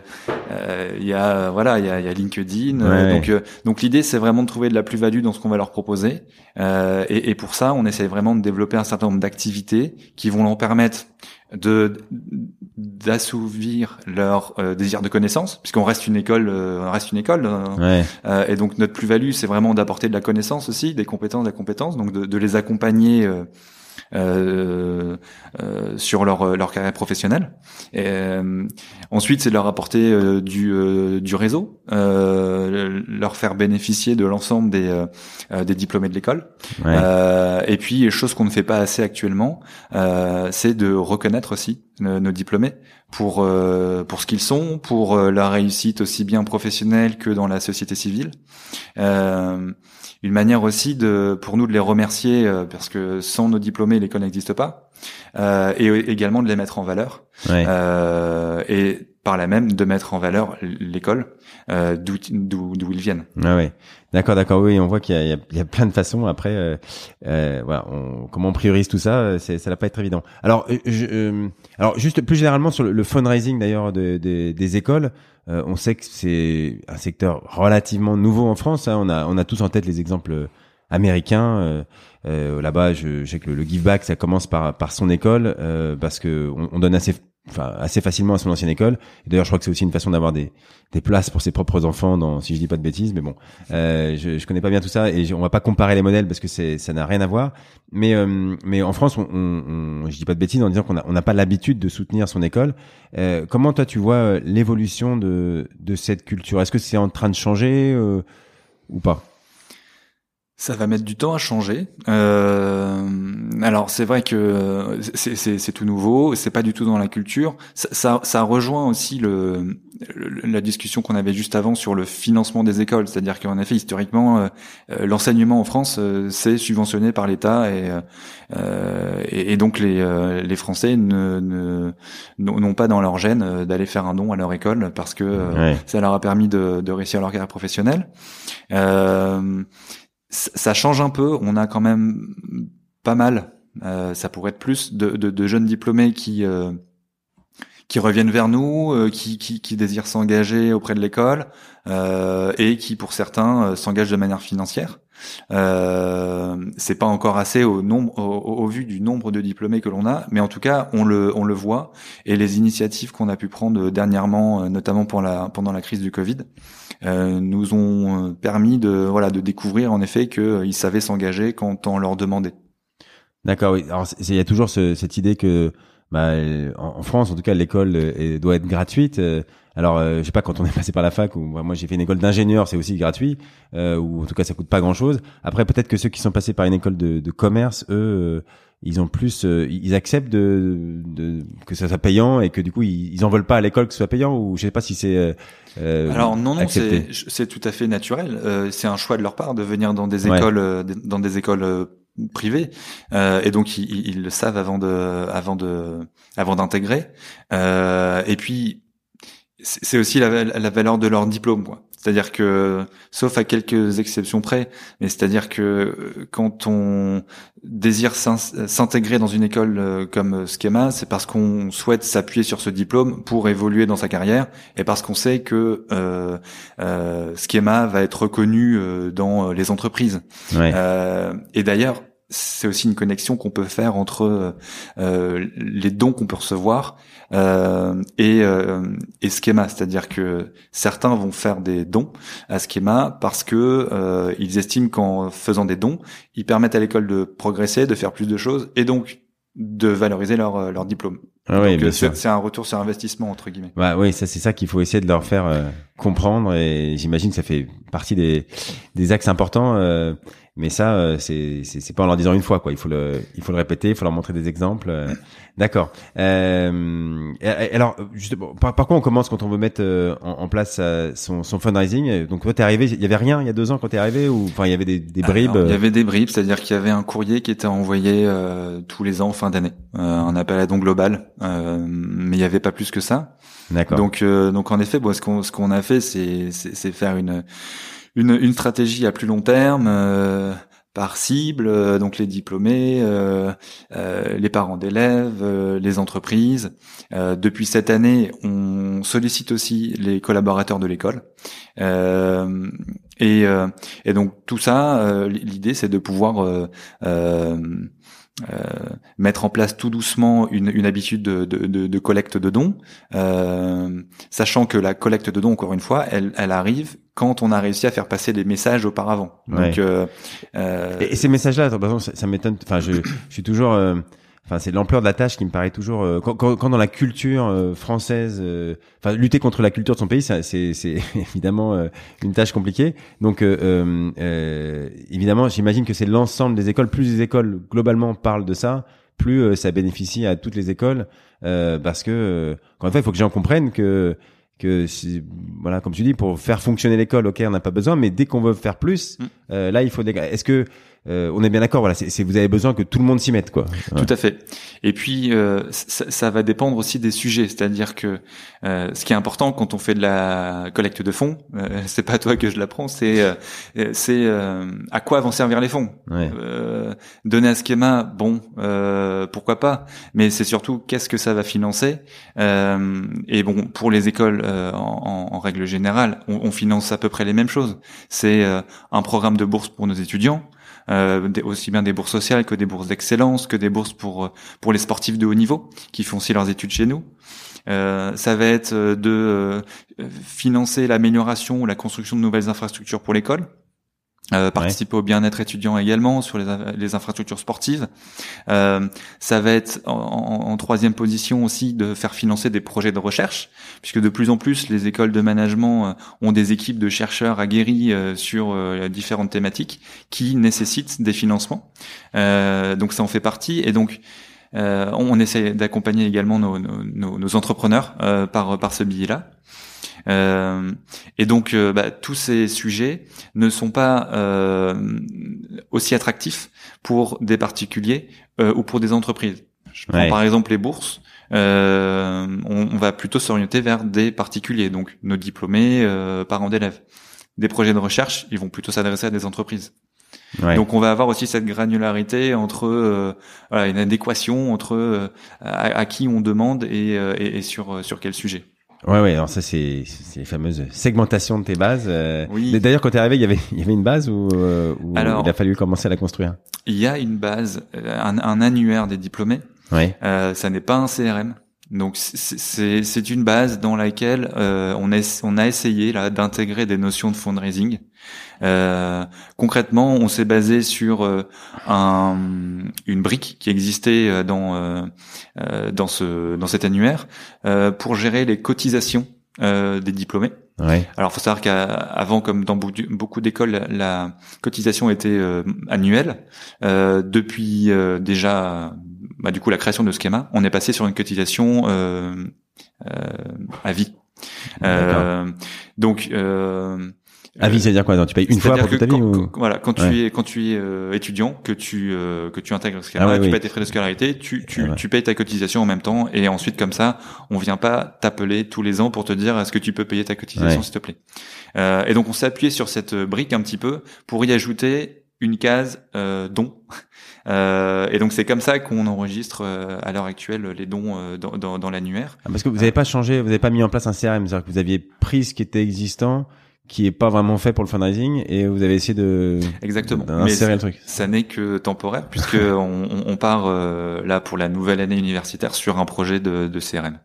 Speaker 2: il y a voilà, il y a, y a LinkedIn. donc, donc l'idée, c'est vraiment de trouver de la plus-value dans ce qu'on va leur proposer. Et, et, pour ça, on essaie vraiment de développer un certain nombre d'activités qui vont leur permettre de d'assouvir leur euh, désir de connaissance puisqu'on reste une école euh, reste une école euh, euh, et donc notre plus-value c'est vraiment d'apporter de la connaissance aussi des compétences de la compétence donc de, de les accompagner euh, euh, sur leur leur carrière professionnelle. Et, ensuite, c'est de leur apporter du du réseau, leur faire bénéficier de l'ensemble des des diplômés de l'école. et puis, chose qu'on ne fait pas assez actuellement, c'est de reconnaître aussi nos diplômés pour pour ce qu'ils sont, pour leur réussite aussi bien professionnelle que dans la société civile. une manière aussi de pour nous de les remercier parce que sans nos diplômés l'école n'existe pas et également de les mettre en valeur et par là même de mettre en valeur l'école euh, d'où d'où ils viennent.
Speaker 1: Ah ouais, d'accord, d'accord. Oui, on voit qu'il y, y, y a, plein de façons. Après, euh, euh, voilà, on, comment on priorise tout ça, euh, c'est ça va pas être évident. Alors, euh, je, alors juste plus généralement sur le, fundraising d'ailleurs de, de, des écoles, on sait que c'est un secteur relativement nouveau en France. Hein. On a on a tous en tête les exemples américains. Là-bas, je, je, sais que le, give back, ça commence par par son école parce que on, on donne assez enfin assez facilement à son ancienne école. D'ailleurs, je crois que c'est aussi une façon d'avoir des, des places pour ses propres enfants, dans, si je dis pas de bêtises. Mais bon, euh, je, je connais pas bien tout ça et on va pas comparer les modèles parce que ça n'a rien à voir. Mais euh, mais en France, on, on, je dis pas de bêtises en disant qu'on on n'a pas l'habitude de soutenir son école. Euh, comment toi tu vois euh, l'évolution de de cette culture? Est-ce que c'est en train de changer euh, ou pas?
Speaker 2: Ça va mettre du temps à changer. Euh, alors c'est vrai que c'est tout nouveau, c'est pas du tout dans la culture. Ça, ça, ça rejoint aussi le, la discussion qu'on avait juste avant sur le financement des écoles, c'est-à-dire qu'en effet historiquement euh, euh, l'enseignement en France euh, c'est subventionné par l'État et, et, et donc les, les Français ne n'ont pas dans leur gène d'aller faire un don à leur école parce que ça leur a permis de, de réussir leur carrière professionnelle. Euh, ça change un peu. On a quand même pas mal, euh, ça pourrait être plus, de, jeunes diplômés qui euh, qui reviennent vers nous, euh, qui, qui, désirent s'engager auprès de l'école et qui, pour certains, s'engagent de manière financière. Euh, c'est pas encore assez au nombre, au, au, vu du nombre de diplômés que l'on a, mais en tout cas, on le, on le voit. Et les initiatives qu'on a pu prendre dernièrement, notamment pour la, pendant la crise du Covid, euh, nous ont euh, permis de voilà de découvrir en effet qu'ils euh, savaient s'engager quand on leur demandait.
Speaker 1: D'accord, oui. Alors il y a toujours ce, cette idée que bah, en, France, en tout cas, l'école doit être gratuite. Alors, je sais pas quand on est passé par la fac ou moi j'ai fait une école d'ingénieur, c'est aussi gratuit, euh, ou en tout cas ça coûte pas grand chose. Après, peut-être que ceux qui sont passés par une école de, de commerce, eux, ils ont plus, ils acceptent de, de, que ça soit payant et que du coup ils, ils en veulent pas à l'école que ce soit payant ou je sais pas si c'est
Speaker 2: euh, Alors non, non, c'est tout à fait naturel. Euh, c'est un choix de leur part de venir dans des écoles, euh, dans des écoles euh, privées, et donc ils, ils, le savent avant de, avant de, avant d'intégrer. et puis c'est aussi la, la, valeur de leur diplôme, quoi. C'est-à-dire que, sauf à quelques exceptions près, mais c'est-à-dire que euh, quand on désire s'intégrer dans une école euh, comme Schema, c'est parce qu'on souhaite s'appuyer sur ce diplôme pour évoluer dans sa carrière et parce qu'on sait que euh, euh, Schema va être reconnu euh, dans les entreprises. Euh, et d'ailleurs, c'est aussi une connexion qu'on peut faire entre euh, les dons qu'on peut recevoir euh, et, euh, et Schema, c'est-à-dire que certains vont faire des dons à Schema parce que euh, ils estiment qu'en faisant des dons, ils permettent à l'école de progresser, de faire plus de choses et donc de valoriser leur euh, leur diplôme.
Speaker 1: Ah oui,
Speaker 2: c'est un retour sur investissement entre guillemets.
Speaker 1: Bah oui, ça c'est ça qu'il faut essayer de leur faire comprendre et j'imagine que ça fait partie des des axes importants mais ça, euh, c'est c'est pas en leur disant une fois quoi. Il faut le il faut le répéter, il faut leur montrer des exemples. Euh. D'accord. Euh, alors, justement, par, par quoi on commence quand on veut mettre euh, en, en, place son, son fundraising? Donc toi, t'es arrivé, il y avait rien il y a deux ans quand t'es arrivé ou enfin il y avait des, des bribes.
Speaker 2: il y avait des bribes, c'est-à-dire qu'il y avait un courrier qui était envoyé tous les ans fin d'année, un appel à don global, mais il y avait pas plus que ça.
Speaker 1: D'accord.
Speaker 2: Donc donc en effet, bon, ce qu'on ce qu'on a fait, c'est c'est faire une une, une stratégie à plus long terme euh, par cible, euh, donc les diplômés, euh, les parents d'élèves, les entreprises. depuis cette année, on sollicite aussi les collaborateurs de l'école. Et, et, donc tout ça, l'idée c'est de pouvoir euh, mettre en place tout doucement une, une habitude de, de, de, collecte de dons, euh, sachant que la collecte de dons, encore une fois, elle, elle arrive quand on a réussi à faire passer des messages auparavant.
Speaker 1: Donc, euh, euh, et, ces messages-là, ça, ça m'étonne. Enfin, je, je suis toujours Enfin, c'est l'ampleur de la tâche qui me paraît toujours euh, quand, quand, quand, dans la culture euh, française, euh, enfin lutter contre la culture de son pays, c'est c'est évidemment une tâche compliquée. Donc évidemment, j'imagine que c'est l'ensemble des écoles, plus les écoles globalement parlent de ça, plus ça bénéficie à toutes les écoles parce que encore une fois, il faut que les gens comprennent que que voilà comme tu dis pour faire fonctionner l'école ok on n'a pas besoin mais dès qu'on veut faire plus mm. euh, là il faut des est-ce que euh, on est bien d'accord voilà c'est vous avez besoin que tout le monde s'y mette quoi.
Speaker 2: Tout à fait. Et puis euh, ça, ça, va dépendre aussi des sujets. C'est-à-dire que euh, ce qui est important quand on fait de la collecte de fonds euh, c'est pas toi que je l'apprends c'est euh, c'est à quoi vont servir les fonds. Ouais. donner un schéma bon pourquoi pas. Mais c'est surtout qu'est-ce que ça va financer. Et bon pour les écoles en, en, règle générale on, on finance à peu près les mêmes choses. C'est un programme de bourse pour nos étudiants euh, aussi bien des bourses sociales que des bourses d'excellence, que des bourses pour pour les sportifs de haut niveau qui font aussi leurs études chez nous. Euh, ça va être de euh, financer l'amélioration ou la construction de nouvelles infrastructures pour l'école. Euh, participer au bien-être étudiant également sur les, les infrastructures sportives. Euh, ça va être en, en, troisième position aussi de faire financer des projets de recherche, puisque de plus en plus les écoles de management euh, ont des équipes de chercheurs aguerris euh, sur différentes thématiques qui nécessitent des financements. donc ça en fait partie, et donc on essaie d'accompagner également nos, nos, nos entrepreneurs par par ce biais-là. Euh, et donc, euh, bah, tous ces sujets ne sont pas euh, aussi attractifs pour des particuliers ou pour des entreprises. Je prends par exemple les bourses. On, on, va plutôt s'orienter vers des particuliers, donc nos diplômés, parents d'élèves. Des projets de recherche, ils vont plutôt s'adresser à des entreprises. Ouais. Donc on va avoir aussi cette granularité entre euh, voilà, une adéquation entre à, qui on demande et, et, et sur sur quel sujet.
Speaker 1: Ouais, ouais. Alors ça, c'est c'est les fameuses segmentations de tes bases. Euh. Oui. D'ailleurs, quand t'es arrivé, il y avait il y avait une base ou, euh, alors, il a fallu commencer à la construire?
Speaker 2: Il y a une base, euh, un, un annuaire des diplômés. Ouais. Euh, ça n'est pas un CRM. Donc c'est une base dans laquelle euh, on, est, on a essayé là d'intégrer des notions de fundraising. Euh, concrètement, on s'est basé sur euh, un, une brique qui existait euh, dans euh, dans ce dans cet annuaire pour gérer les cotisations des diplômés. Ouais. Alors, faut savoir qu'avant, comme dans beaucoup d'écoles, la cotisation était annuelle. depuis déjà bah, du coup la création de schéma, on est passé sur une cotisation euh, euh, à vie. Euh, donc euh,
Speaker 1: à vie, c'est-à-dire quoi? Tu payes une fois pour toute ta vie ou...
Speaker 2: Voilà, quand tu es quand tu es euh, étudiant, que tu euh, que tu intègres le schéma, ah tu payes tes frais de scolarité, tu tu, tu payes ta cotisation en même temps, et ensuite comme ça, on vient pas t'appeler tous les ans pour te dire est-ce que tu peux payer ta cotisation s'il te plaît? Euh, et donc on s'est appuyé sur cette brique un petit peu pour y ajouter une case euh, don. Euh, et donc c'est comme ça qu'on enregistre euh, à l'heure actuelle les dons euh, dans, dans, dans l'annuaire.
Speaker 1: Ah, parce que vous n'avez pas changé, vous n'avez pas mis en place un CRM, c'est-à-dire que vous aviez pris ce qui était existant, qui est pas vraiment fait pour le fundraising, et vous avez essayé de
Speaker 2: exactement d'insérer le truc. Ça n'est que temporaire puisque on, on part là pour la nouvelle année universitaire sur un projet de, de CRM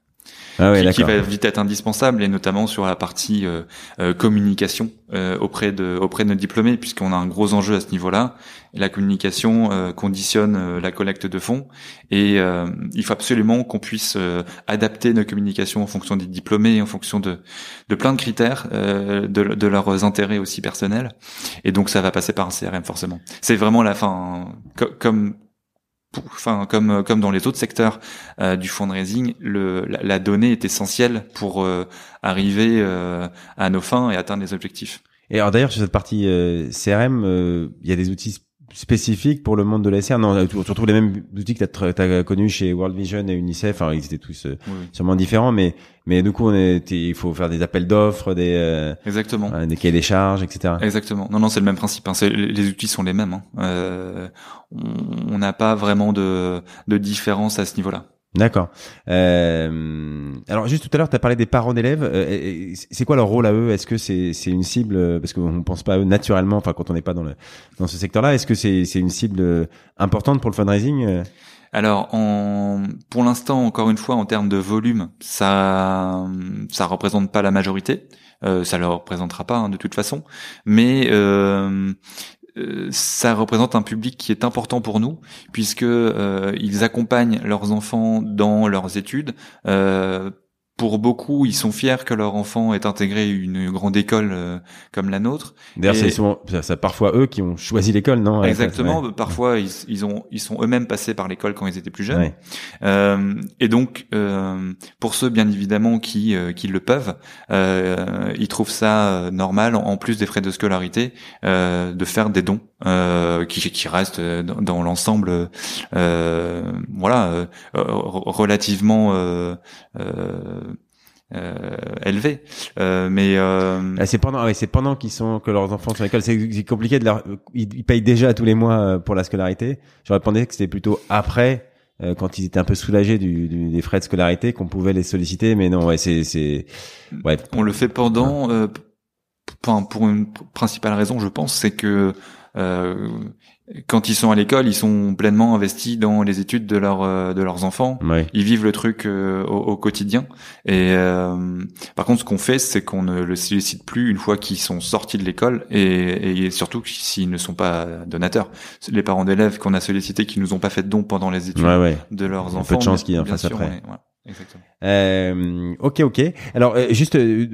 Speaker 2: ah qui, qui, va vite être indispensable et notamment sur la partie euh, euh, communication euh, auprès de auprès de nos diplômés puisqu'on a un gros enjeu à ce niveau-là. La communication conditionne la collecte de fonds et il faut absolument qu'on puisse adapter nos communications en fonction des diplômés, en fonction de de plein de critères, de, de leurs intérêts aussi personnels. Et donc ça va passer par un CRM forcément. C'est vraiment la fin, comme enfin comme euh, comme dans les autres secteurs euh, du fundraising, le, la, la, donnée est essentielle pour euh, arriver euh, à nos fins et atteindre les objectifs.
Speaker 1: Et alors d'ailleurs sur cette partie CRM, il y a des outils spécifique pour le monde de la SR Non, tu, retrouves les mêmes outils que tu as, connus chez World Vision et UNICEF. Alors, ils étaient tous euh, sûrement différents, mais mais du coup, on est, il faut faire des appels d'offres, des euh,
Speaker 2: exactement,
Speaker 1: des cahiers des charges, etc.
Speaker 2: Exactement. Non, non, c'est le même principe. Hein. Les outils sont les mêmes. Hein. Euh, on n'a pas vraiment de de différence à ce niveau-là.
Speaker 1: D'accord. Euh, alors juste tout à l'heure, tu as parlé des parents d'élèves. Euh, c'est quoi leur rôle à eux? Est-ce que c'est c'est une cible euh, parce qu'on ne pense pas à eux naturellement, enfin quand on n'est pas dans le dans ce secteur-là, est-ce que c'est c'est une cible euh, importante pour le fundraising
Speaker 2: alors, en, pour l'instant, encore une fois, en termes de volume, ça, ça représente pas la majorité. Euh, ça le représentera pas hein, de toute façon, mais euh, ça représente un public qui est important pour nous puisque euh, ils accompagnent leurs enfants dans leurs études euh, pour beaucoup, ils sont fiers que leur enfant ait intégré une grande école euh, comme la nôtre.
Speaker 1: D'ailleurs, c'est souvent, ça, parfois eux qui ont choisi l'école, non
Speaker 2: Exactement. Parfois, ils, ils, ont, ils sont eux-mêmes passés par l'école quand ils étaient plus jeunes. Euh, et donc, euh, pour ceux, bien évidemment, qui, euh, qui le peuvent, euh, ils trouvent ça normal, en plus des frais de scolarité, de faire des dons qui, qui restent dans, dans l'ensemble, voilà, relativement euh, élevé. Euh, mais euh...
Speaker 1: Ah, c'est pendant, ouais, c'est pendant qu'ils sont que leurs enfants sont à l'école. C'est compliqué de leur, ils, payent déjà tous les mois euh, pour la scolarité. J'aurais pensé que c'était plutôt après. Euh, quand ils étaient un peu soulagés du, du, des frais de scolarité, qu'on pouvait les solliciter, mais non, ouais, c'est, c'est,
Speaker 2: ouais. On le fait pendant, euh, pour une principale raison, je pense, c'est que euh, quand ils sont à l'école, ils sont pleinement investis dans les études de, leur, euh, de leurs enfants. Ils vivent le truc euh, au, quotidien. Et euh, par contre, ce qu'on fait, c'est qu'on ne le sollicite plus une fois qu'ils sont sortis de l'école et, et surtout s'ils ne sont pas donateurs. Les parents d'élèves qu'on a sollicités qui nous ont pas fait de dons pendant les études de leurs enfants.
Speaker 1: Peu de chance qu'ils en fassent après. Euh, ok, ok. Alors, euh, juste euh,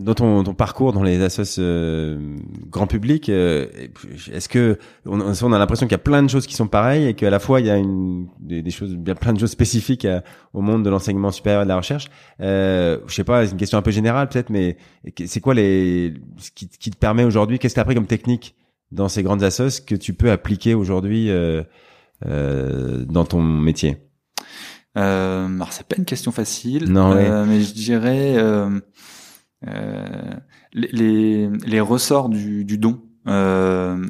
Speaker 1: dans ton, parcours dans les assos euh, grand public, est-ce que on, on a l'impression qu'il y a plein de choses qui sont pareilles et qu'à la fois il y a une, des, choses, bien plein de choses spécifiques au monde de l'enseignement supérieur et de la recherche. je sais pas, c'est une question un peu générale peut-être, mais c'est quoi les ce qui, qui te permet aujourd'hui Qu'est-ce que t'as appris comme technique dans ces grandes assos que tu peux appliquer aujourd'hui dans ton métier?
Speaker 2: Euh, alors c'est pas une question facile, euh, mais je dirais euh, euh, les, les, ressorts du, du don euh,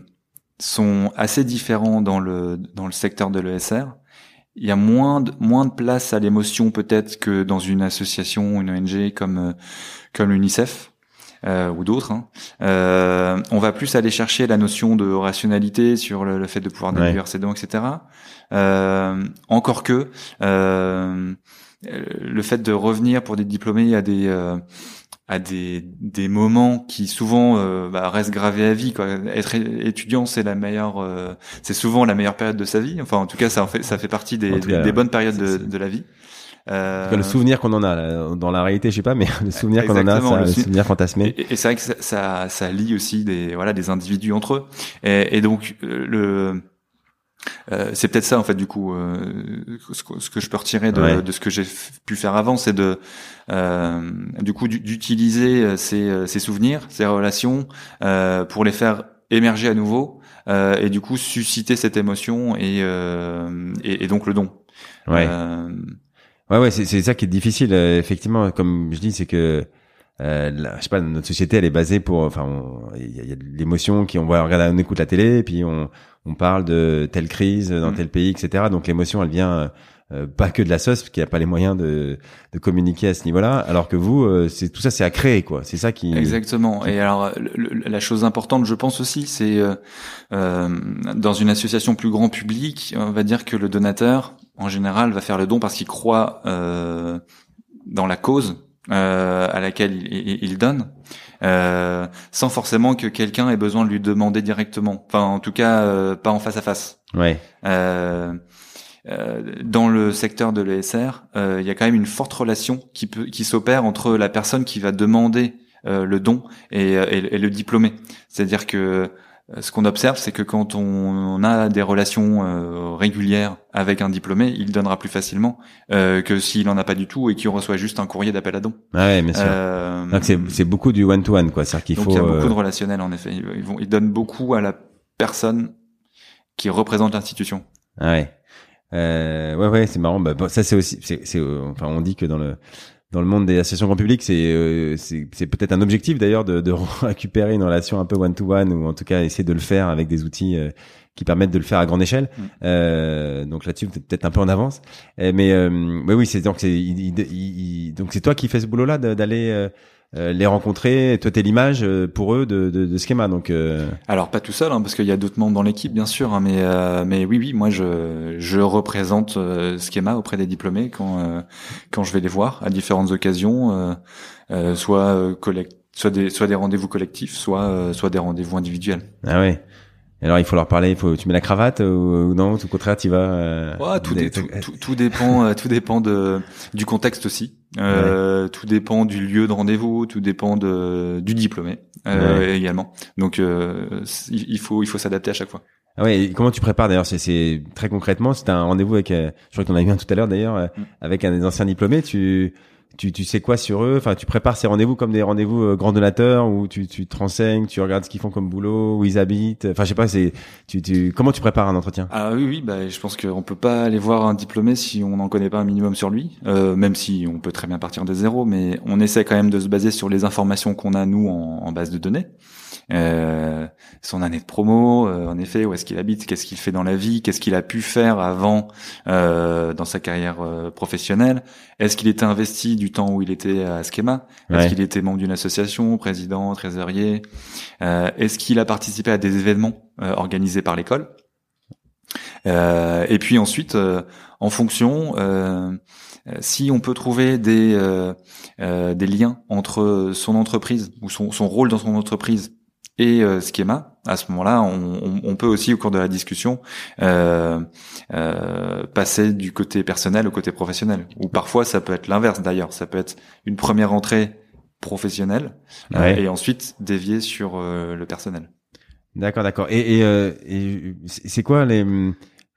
Speaker 2: sont assez différents dans le dans le secteur de l'ESR. Il y a moins de, moins de place à l'émotion peut-être que dans une association, une ONG comme comme l'UNICEF. Euh, ou d'autres. Hein. Euh, on va plus aller chercher la notion de rationalité sur le, fait de pouvoir déduire ses dons, etc. Euh, encore que euh, le fait de revenir pour des diplômés à des euh, à des, des moments qui souvent euh, bah, restent gravés à vie. Quoi. Être étudiant, c'est la meilleure, euh, c'est souvent la meilleure période de sa vie. Enfin, en tout cas, ça fait ça fait partie des, des, bonnes périodes de, de, la vie.
Speaker 1: Euh... le souvenir qu'on en a dans la réalité, je sais pas, mais le souvenir qu'on en a, ça, le, souvenir fantasmé.
Speaker 2: Et, et c'est vrai que ça, ça, ça, lie aussi des voilà des individus entre eux. Et, et donc le euh, c'est peut-être ça en fait du coup euh, ce, que, je peux retirer de, de ce que j'ai pu faire avant c'est de euh, du coup d'utiliser euh, ces, euh, ces, souvenirs ces relations pour les faire émerger à nouveau et du coup susciter cette émotion et, et, et donc le don
Speaker 1: ouais ouais ouais c'est ça qui est difficile effectivement comme je dis c'est que euh, je sais pas, notre société, elle est basée pour, enfin, il y a, l'émotion qui on voit, on regarde, on écoute la télé, et puis on, on parle de telle crise dans mm. tel pays, etc. Donc l'émotion, elle vient euh, pas que de la sauce, parce qu'il n'y a pas les moyens de, de communiquer à ce niveau-là, alors que vous, euh, c'est tout ça, c'est à créer, quoi. C'est ça qui.
Speaker 2: Exactement. Et alors, la chose importante, je pense aussi, c'est euh, dans une association plus grand public, on va dire que le donateur, en général, va faire le don parce qu'il croit dans la cause euh, à laquelle il, il donne, euh, sans forcément que quelqu'un ait besoin de lui demander directement. Enfin, en tout cas, euh, pas en face à face.
Speaker 1: Ouais.
Speaker 2: Euh, euh dans le secteur de l'ESR, il y a quand même une forte relation qui peut, qui s'opère entre la personne qui va demander le don et, et, et le diplômé. C'est-à-dire que euh, ce qu'on observe, c'est que quand on, a des relations euh, régulières avec un diplômé, il donnera plus facilement euh, que s'il en a pas du tout et qu'il reçoit juste un courrier d'appel à don.
Speaker 1: Ouais, bien sûr. Euh, c'est beaucoup du one to one, quoi. C'est-à-dire qu'il faut.
Speaker 2: il y a beaucoup de relationnel en effet. Ils, vont, ils donnent beaucoup à la personne qui représente l'institution.
Speaker 1: Ah ouais. ouais, ouais, c'est marrant. Bah, ça, c'est aussi, c'est, enfin, on dit que dans le dans le monde des associations grand public, c'est euh, c'est peut-être un objectif d'ailleurs de, de, récupérer une relation un peu one to one ou en tout cas essayer de le faire avec des outils euh, qui permettent de le faire à grande échelle. Mm. Euh, donc là-dessus, peut-être un peu en avance. mais, euh, mais oui, c'est donc c'est donc c'est toi qui fais ce boulot-là d'aller euh, les rencontrer. Toi, t'es l'image euh, pour eux de, de, de Schema. Donc, euh...
Speaker 2: alors pas tout seul, hein, parce qu'il y a d'autres membres dans l'équipe, bien sûr. Hein, mais euh, mais oui, oui, moi je je représente Schema auprès des diplômés quand quand je vais les voir à différentes occasions, soit collect soit des soit des rendez-vous collectifs, soit soit des rendez-vous individuels.
Speaker 1: Ah oui. Alors il faut leur parler, il faut tu mets la cravate ou, non, au contraire tu vas.
Speaker 2: Ouais, tout, tout, tout, tout, dépend, tout dépend de du contexte aussi. Euh, Tout dépend du lieu de rendez-vous, tout dépend de, du diplômé euh, également. Donc euh, il faut il faut s'adapter à chaque fois.
Speaker 1: Ah ouais, et comment tu prépares d'ailleurs C'est très concrètement, c'est un rendez-vous avec, euh, je crois qu'on a eu un tout à l'heure d'ailleurs, euh, mm. avec un des anciens diplômés. Tu tu, tu sais quoi sur eux? Enfin, tu prépares ces rendez-vous comme des rendez-vous euh, grands donateurs où tu, tu te renseignes, tu regardes ce qu'ils font comme boulot, où ils habitent. Enfin, je sais pas, c'est tu, tu comment tu prépares un entretien?
Speaker 2: Ah oui, oui, bah je pense qu'on peut pas aller voir un diplômé si on n'en connaît pas un minimum sur lui, euh, même si on peut très bien partir de zéro, mais on essaie quand même de se baser sur les informations qu'on a nous en, en base de données. Euh, son année de promo, euh, en effet, où est-ce qu'il habite, qu'est-ce qu'il fait dans la vie, qu'est-ce qu'il a pu faire avant euh, dans sa carrière euh, professionnelle, est-ce qu'il était investi du temps où il était à Schema, est-ce qu'il était membre d'une association, président, trésorier, est-ce qu'il a participé à des événements organisés par l'école, et puis ensuite, en fonction, si on peut trouver des des liens entre son entreprise ou son, son rôle dans son entreprise et euh, schéma, à ce moment-là, on, on, peut aussi au cours de la discussion euh, euh, passer du côté personnel au côté professionnel. Ou parfois, ça peut être l'inverse d'ailleurs. Ça peut être une première entrée professionnelle euh, et ensuite dévier sur euh, le personnel.
Speaker 1: D'accord, d'accord. Et, et, et c'est quoi les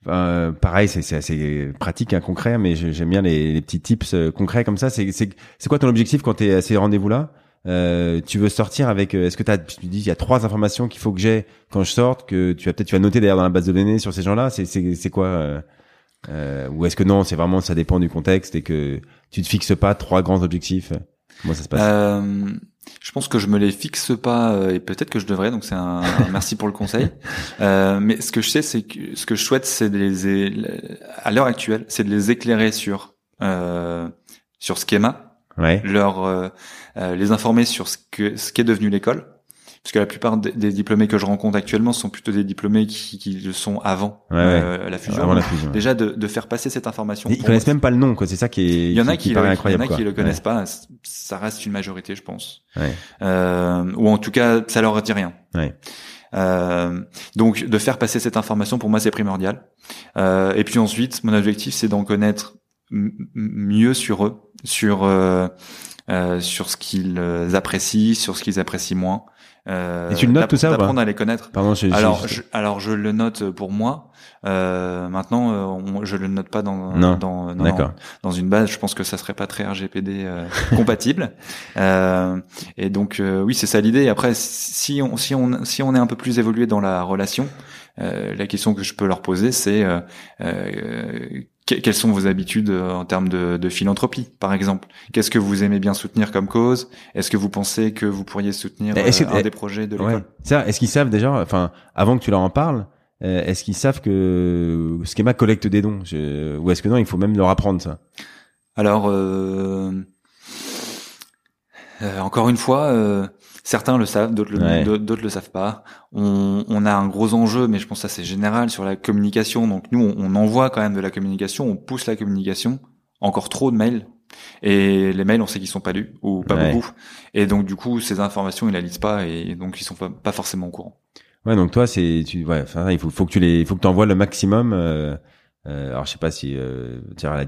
Speaker 1: euh, pareil, c'est assez pratique, hein, concret, mais j'aime bien les, les, petits tips concrets comme ça. C'est quoi ton objectif quand tu es à ces rendez-vous-là? Euh, tu veux sortir avec euh, est-ce que tu tu dis il y a trois informations qu'il faut que j'ai quand je sorte que tu vas peut-être tu vas noter d'ailleurs dans la base de données sur ces gens-là. C'est c'est c'est quoi euh, euh, ou est-ce que non c'est vraiment ça dépend du contexte et que tu te fixes pas trois grands objectifs? Comment ça se passe?
Speaker 2: Euh, je pense que je me les fixe pas et peut-être que je devrais donc c'est un, merci pour le conseil. Mais ce que je sais c'est que ce que je souhaite c'est de les à l'heure actuelle c'est de les éclairer sur sur schéma
Speaker 1: ouais.
Speaker 2: leur euh, euh, les informer sur ce que ce qu'est devenu l'école parce que la plupart des, diplômés que je rencontre actuellement sont plutôt des diplômés qui, qui le sont avant, euh, la fusion.
Speaker 1: la fusion
Speaker 2: Déjà de, de, faire passer cette information.
Speaker 1: ils connaissent même pas le nom, quoi. C'est ça qui est.
Speaker 2: Il y en a
Speaker 1: qui,
Speaker 2: qui,
Speaker 1: le, incroyable,
Speaker 2: il y en a qui le connaissent pas. Ça reste une majorité, je pense. Euh, ou en tout cas, ça leur dit rien. Euh, donc de faire passer cette information pour moi c'est primordial. Euh, et puis ensuite, mon objectif c'est d'en connaître mieux sur eux, sur euh, euh, sur ce qu'ils apprécient, sur ce qu'ils apprécient moins.
Speaker 1: Euh, et tu le notes tout ça
Speaker 2: D'apprendre à les connaître.
Speaker 1: Pardon,
Speaker 2: alors, je, alors je le note pour moi. Euh, maintenant, euh, je le note pas dans
Speaker 1: non.
Speaker 2: dans dans, dans, une base. Je pense que ça serait pas très RGPD euh, compatible. Euh, et donc euh, oui, c'est ça l'idée. Après, si on si on si on est un peu plus évolué dans la relation, la question que je peux leur poser, c'est quelles sont vos habitudes euh, en termes de, de philanthropie, par exemple? Qu'est-ce que vous aimez bien soutenir comme cause? Est-ce que vous pensez que vous pourriez soutenir euh, un des projets de l'école?
Speaker 1: Ça, est-ce qu'ils savent déjà, enfin, avant que tu leur en parles, euh, est-ce qu'ils savent que Schema collecte des dons? Ou est-ce que non, il faut même leur apprendre ça?
Speaker 2: Alors, encore une fois, Certains le savent, d'autres le, d'autres le savent pas. On, on, a un gros enjeu, mais je pense que ça c'est général sur la communication. Donc nous, on, envoie quand même de la communication, on pousse la communication. Encore trop de mails. Et les mails, on sait qu'ils sont pas lus ou pas beaucoup. Et donc du coup, ces informations, ils la lisent pas et donc ils sont pas, pas forcément au courant.
Speaker 1: Ouais, donc toi, c'est tu, ouais, il faut, faut que tu les, il faut que tu envoies le maximum. Euh, euh, alors je sais pas si euh, la,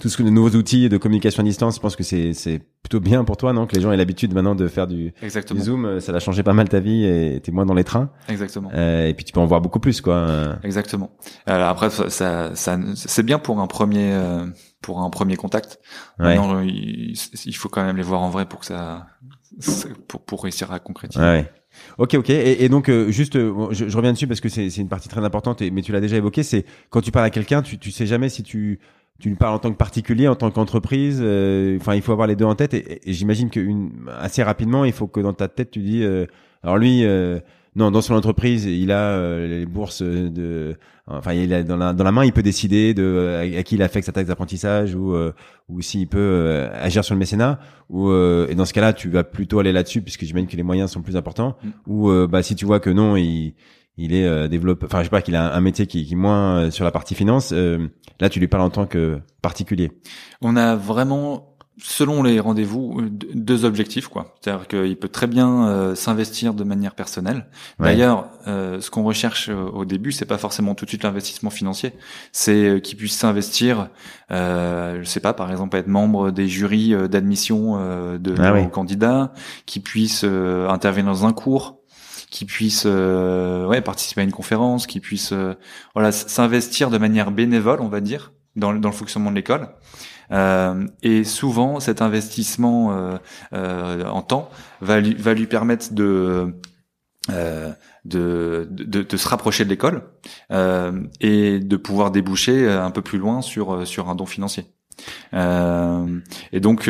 Speaker 1: tout ce que de nouveaux outils de communication à distance, je pense que c'est c'est plutôt bien pour toi, non? Que les gens aient l'habitude maintenant de faire du,
Speaker 2: Exactement.
Speaker 1: Zoom, euh, ça a changé pas mal ta vie et t'es moins dans les trains.
Speaker 2: Exactement.
Speaker 1: Euh, et puis tu peux en voir beaucoup plus, quoi.
Speaker 2: Exactement. Alors après, ça, ça, c'est bien pour un premier euh, pour un premier contact.
Speaker 1: Ouais.
Speaker 2: Maintenant, il, il, faut quand même les voir en vrai pour que ça pour pour réussir à concrétiser.
Speaker 1: Ouais. Ok, ok. Et, donc, euh, juste, euh, je, je, reviens dessus parce que c'est une partie très importante, et, mais tu l'as déjà évoqué, c'est quand tu parles à quelqu'un, tu, tu sais jamais si tu tu lui parles en tant que particulier, en tant qu'entreprise. Euh, enfin, il faut avoir les deux en tête. Et, j'imagine que une, assez rapidement, il faut que dans ta tête, tu dis, alors lui, non, dans son entreprise, il a euh, les bourses de, enfin, il a dans la, dans la main, il peut décider de à, qui il affecte sa taxe d'apprentissage ou euh, ou s'il peut euh, agir sur le mécénat. Ou et dans ce cas-là, tu vas plutôt aller là-dessus puisque j'imagine que les moyens sont plus importants. Mm. Ou bah si tu vois que non, il il est développé, enfin je sais pas qu'il a un, métier qui, qui est moins sur la partie finance. là, tu lui parles en tant que particulier.
Speaker 2: On a vraiment selon les rendez-vous, euh, deux objectifs quoi. C'est-à-dire qu'il peut très bien euh, s'investir de manière personnelle. D'ailleurs, euh, ce qu'on recherche au début, c'est pas forcément tout de suite l'investissement financier, c'est qu'il puisse s'investir. Euh, je sais pas, par exemple, être membre des jurys d'admission de ah candidats, qui puisse intervenir dans un cours qui puisse ouais participer à une conférence, qui puisse voilà s'investir de manière bénévole, on va dire, dans, dans le fonctionnement de l'école. Euh, et souvent, cet investissement euh, euh, en temps va lui, va lui permettre de euh, de, de, de, se rapprocher de l'école euh, et de pouvoir déboucher un peu plus loin sur sur un don financier. Euh, et donc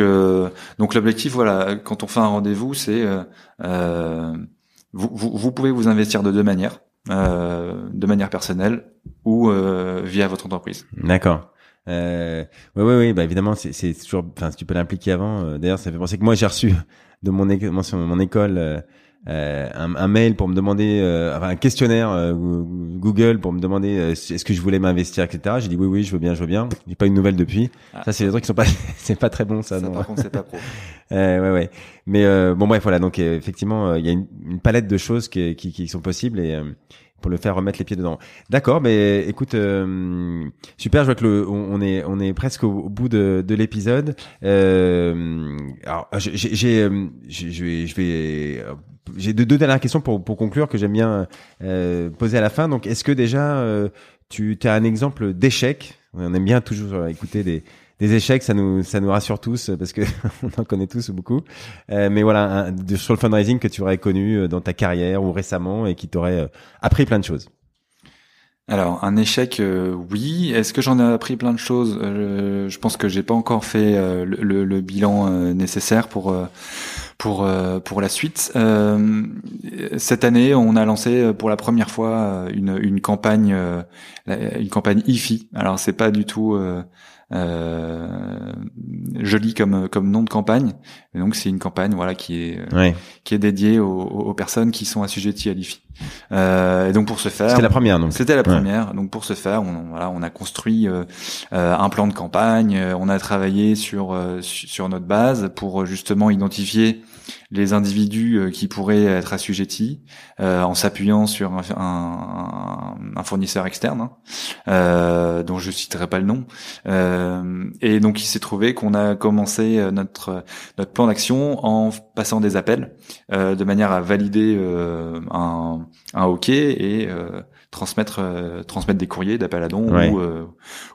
Speaker 2: donc l'objectif voilà quand on fait un rendez-vous c'est vous, vous, vous, pouvez vous investir de deux manières de manière personnelle ou via votre entreprise.
Speaker 1: D'accord. Euh, ouais, ouais, ouais, bah évidemment, c'est toujours. Enfin, si tu peux l'impliquer avant. Euh, d'ailleurs, ça fait penser que moi, j'ai reçu de mon, mon, école euh, euh, un, un, mail pour me demander, euh, enfin un questionnaire Google pour me demander est-ce que je voulais m'investir, etc. J'ai dit oui, oui, je veux bien, je veux bien. J'ai pas eu de nouvelles depuis. Ah. Ça, c'est des trucs qui sont pas, c'est pas très bon, ça.
Speaker 2: ça par contre, c'est pas pro.
Speaker 1: ouais, ouais. Mais bon, bref, voilà. Donc, effectivement, il y a une, une, palette de choses qui, qui, qui sont possibles et pour le faire remettre les pieds dedans. D'accord, mais écoute, euh, super. Je vois que le, on, est on est presque au, bout de, de l'épisode. Euh, alors j'ai euh, je vais vais j'ai deux, deux dernières questions pour pour conclure que j'aime bien euh, poser à la fin. Donc est-ce que déjà euh, tu as un exemple d'échec? On aime bien toujours écouter des des échecs, ça nous ça nous rassure tous parce que on en connaît tous beaucoup. Euh, mais voilà, un, de, sur le fundraising que tu aurais connu euh, dans ta carrière ou récemment et qui t'aurait euh, appris plein de choses.
Speaker 2: Alors un échec, oui. Est-ce que j'en ai appris plein de choses? Je pense que j'ai pas encore fait le, le, bilan nécessaire pour pour pour la suite. cette année, on a lancé pour la première fois une, une campagne une campagne IFI. Alors c'est pas du tout euh, joli comme comme nom de campagne. Et donc c'est une campagne voilà qui est euh, qui est dédiée aux, aux, personnes qui sont assujetties à l'IFI. Euh, et donc pour ce faire,
Speaker 1: c'était la première donc.
Speaker 2: C'était la première. Donc pour ce faire, on voilà on a construit euh, euh un plan de campagne. On a travaillé sur sur notre base pour justement identifier les individus euh, qui pourraient être assujettis euh, en s'appuyant sur un, un, un, fournisseur externe hein, euh, dont je citerai pas le nom. Euh, et donc il s'est trouvé qu'on a commencé euh, notre notre plan d'action en passant des appels euh, de manière à valider un, un OK et transmettre transmettre des courriers d'appel à don ou,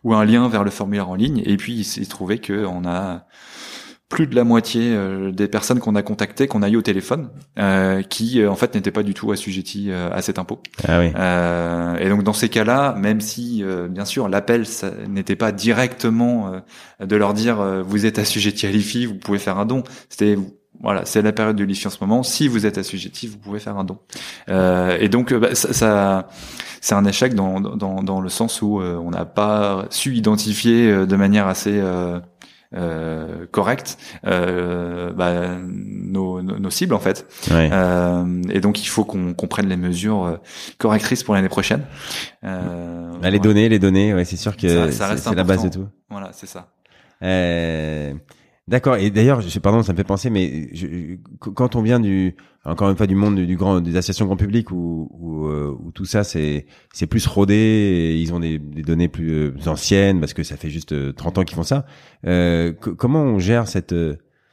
Speaker 2: ou un lien vers le formulaire en ligne. Et puis il s'est trouvé que on a plus de la moitié euh, des personnes qu'on a contactées, qu'on a eu au téléphone, euh, qui euh, en fait n'étaient pas du tout assujetties à cet impôt.
Speaker 1: Ah oui.
Speaker 2: et donc dans ces cas-là, même si bien sûr l'appel n'était pas directement de leur dire vous êtes assujetti à l'IFI, vous pouvez faire un don. C'était voilà, c'est la période de l'IFI en ce moment. Si vous êtes assujetti, vous pouvez faire un don. et donc bah, ça, ça c'est un échec dans, dans, dans le sens où on n'a pas su identifier de manière assez euh, correct euh, bah, nos, nos, cibles en fait. Euh, et donc il faut qu'on prenne les mesures euh, correctrices pour l'année prochaine.
Speaker 1: Euh, bah, les données, les données, ouais, c'est sûr que c'est la base de tout.
Speaker 2: Voilà, c'est ça.
Speaker 1: Euh, D'accord. Et d'ailleurs, pardon, ça me fait penser, mais je, quand on vient du, encore une fois, du monde du, grand, des associations grand public où, où, euh, où tout ça c'est c'est plus rodé, et ils ont des, des données plus, euh, anciennes parce que ça fait juste 30 euh, ans qu'ils font ça. Euh, comment on gère cette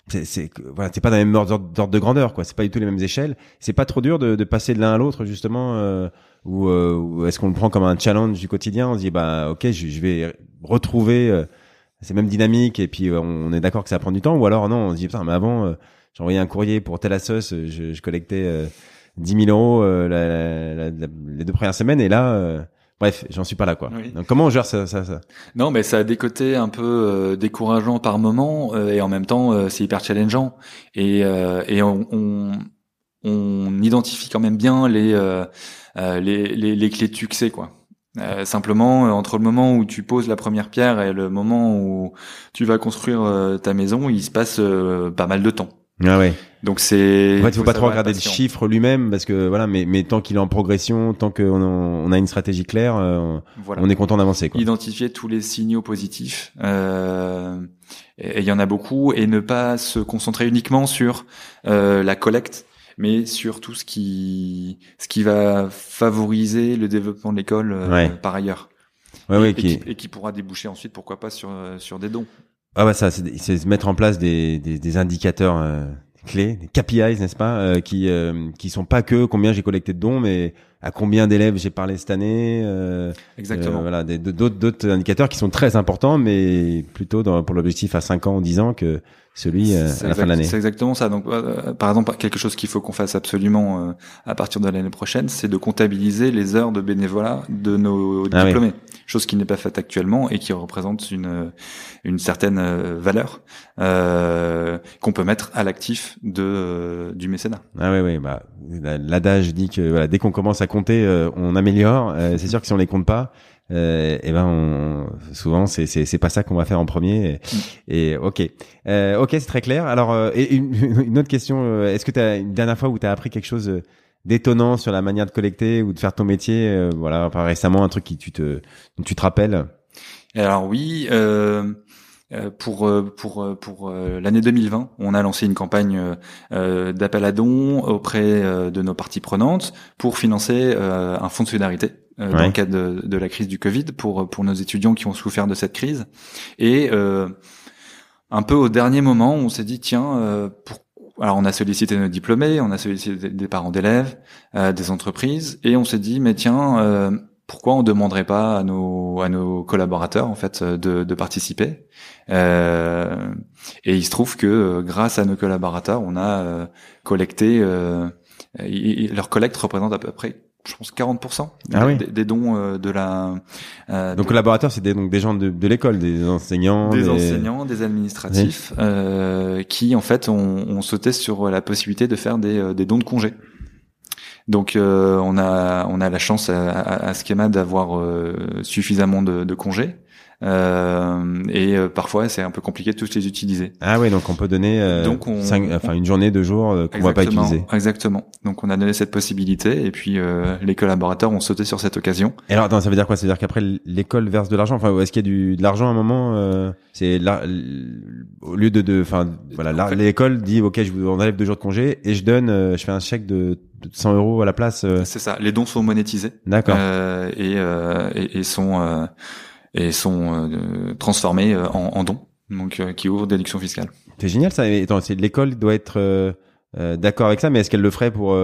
Speaker 1: c'est voilà, c'est pas dans les mêmes ordre, de grandeur quoi. C'est pas du tout les mêmes échelles. C'est pas trop dur de, de passer de l'un à l'autre justement, euh, ou, ou est-ce qu'on le prend comme un challenge du quotidien? On se dit bah ok, je, je vais retrouver c'est même dynamique et puis euh, on est d'accord que ça prend du temps ou alors non on se dit putain mais avant euh, j'envoyais un courrier pour telle assos je, je collectais euh, 10 000 euros euh, la, la, les deux premières semaines et là bref j'en suis pas là quoi. Donc comment on gère ça, ça, ça?
Speaker 2: Non mais ça a des côtés un peu décourageants par moment et en même temps c'est hyper challengeant. Et et on, on, on identifie quand même bien les les, les, les clés de succès quoi euh, simplement, euh, entre le moment où tu poses la première pierre et le moment où tu vas construire euh, ta maison, il se passe pas mal de temps.
Speaker 1: Ah ouais.
Speaker 2: Donc c'est.
Speaker 1: En fait, il faut pas trop regarder le chiffre lui-même parce que voilà, mais mais tant qu'il est en progression, tant qu'on on a une stratégie claire, on est content d'avancer.
Speaker 2: Identifier tous les signaux positifs. Euh, et il y en a beaucoup et ne pas se concentrer uniquement sur la collecte mais sur tout ce qui ce qui va favoriser le développement de l'école euh, par ailleurs.
Speaker 1: Ouais,
Speaker 2: et, qui... et, qui... pourra déboucher ensuite, pourquoi pas, sur euh, sur des dons.
Speaker 1: Ah bah ça, c'est mettre en place des, des, des indicateurs euh, clés, des KPIs, n'est-ce pas, euh, qui qui sont pas que combien j'ai collecté de dons, mais à combien d'élèves j'ai parlé cette année.
Speaker 2: Exactement.
Speaker 1: voilà, d'autres d'autres indicateurs qui sont très importants, mais plutôt dans, pour l'objectif à 5 ans ou 10 ans que celui euh, à la fin de l'année.
Speaker 2: C'est exactement ça. Donc, euh, par exemple, quelque chose qu'il faut qu'on fasse absolument euh, à partir de l'année prochaine, c'est de comptabiliser les heures de bénévolat de nos ah diplômés, chose qui n'est pas faite actuellement et qui représente une une certaine valeur qu'on peut mettre à l'actif de du mécénat.
Speaker 1: Ah oui, oui. Bah, l'adage dit que voilà, dès qu'on commence à compter, on améliore. c'est sûr que si on les compte pas, euh, et ben on, souvent c'est c'est c'est pas ça qu'on va faire en premier. Et, mm. ok. Euh, ok c'est très clair. Alors euh, et une, une, autre question euh, est-ce que tu as une dernière fois où tu as appris quelque chose d'étonnant sur la manière de collecter ou de faire ton métier voilà pas récemment un truc qui tu te tu te rappelles?
Speaker 2: Alors oui euh... Pour pour pour l'année 2020, on a lancé une campagne d'appel à dons auprès de nos parties prenantes pour financer un fonds de solidarité euh, dans le cadre de, de, la crise du Covid pour pour nos étudiants qui ont souffert de cette crise. Et euh, un peu au dernier moment, on s'est dit tiens, euh, pour, alors on a sollicité nos diplômés, on a sollicité des parents d'élèves, euh, des entreprises, et on s'est dit mais tiens, euh, pourquoi on demanderait pas à nos à nos collaborateurs en fait de, de participer. Euh, Et il se trouve que grâce à nos collaborateurs, on a collecté leur collecte représente à peu près je pense 40%
Speaker 1: ah
Speaker 2: des, des, dons euh, de la
Speaker 1: euh, donc collaborateurs c'est des donc des gens de, de l'école des enseignants
Speaker 2: des, enseignants des administratifs euh, qui en fait ont, ont, sauté sur la possibilité de faire des, euh, des dons de congés donc on a on a la chance à, à, à Schema d'avoir suffisamment de, de congés euh, et euh, parfois, c'est un peu compliqué de tous les utiliser.
Speaker 1: Ah oui, donc on peut donner euh, donc enfin une journée, deux jours euh, qu'on va pas utiliser.
Speaker 2: Exactement. Donc on a donné cette possibilité et puis les collaborateurs ont sauté sur cette occasion.
Speaker 1: Et alors, attends, ça veut dire quoi? Ça veut dire qu'après l'école verse de l'argent? Enfin, est-ce qu'il y a du de l'argent à un moment C'est au lieu de, de, enfin, voilà, l'école dit ok, je vous enlève deux jours de congé et je donne, je fais un chèque de 100 euros à la place.
Speaker 2: C'est ça. Les dons sont monétisés.
Speaker 1: D'accord.
Speaker 2: et, et, et, sont et sont euh, transformés euh, en, en, dons, donc euh, qui ouvrent déduction fiscale.
Speaker 1: C'est génial ça. c'est l'école doit être d'accord avec ça, mais est-ce qu'elle le ferait pour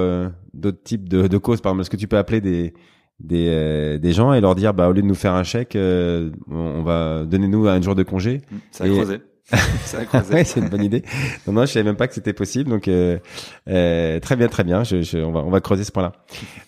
Speaker 1: d'autres types de, de, causes? Par exemple, est-ce que tu peux appeler des des, des gens et leur dire bah au lieu de nous faire un chèque, on va donner nous un jour de congé.
Speaker 2: Ça a creusé.
Speaker 1: ouais, c'est une bonne idée. Non, non, je savais même pas que c'était possible. Donc, euh, euh, très bien, très bien. Je, je, on va, on va creuser ce point-là.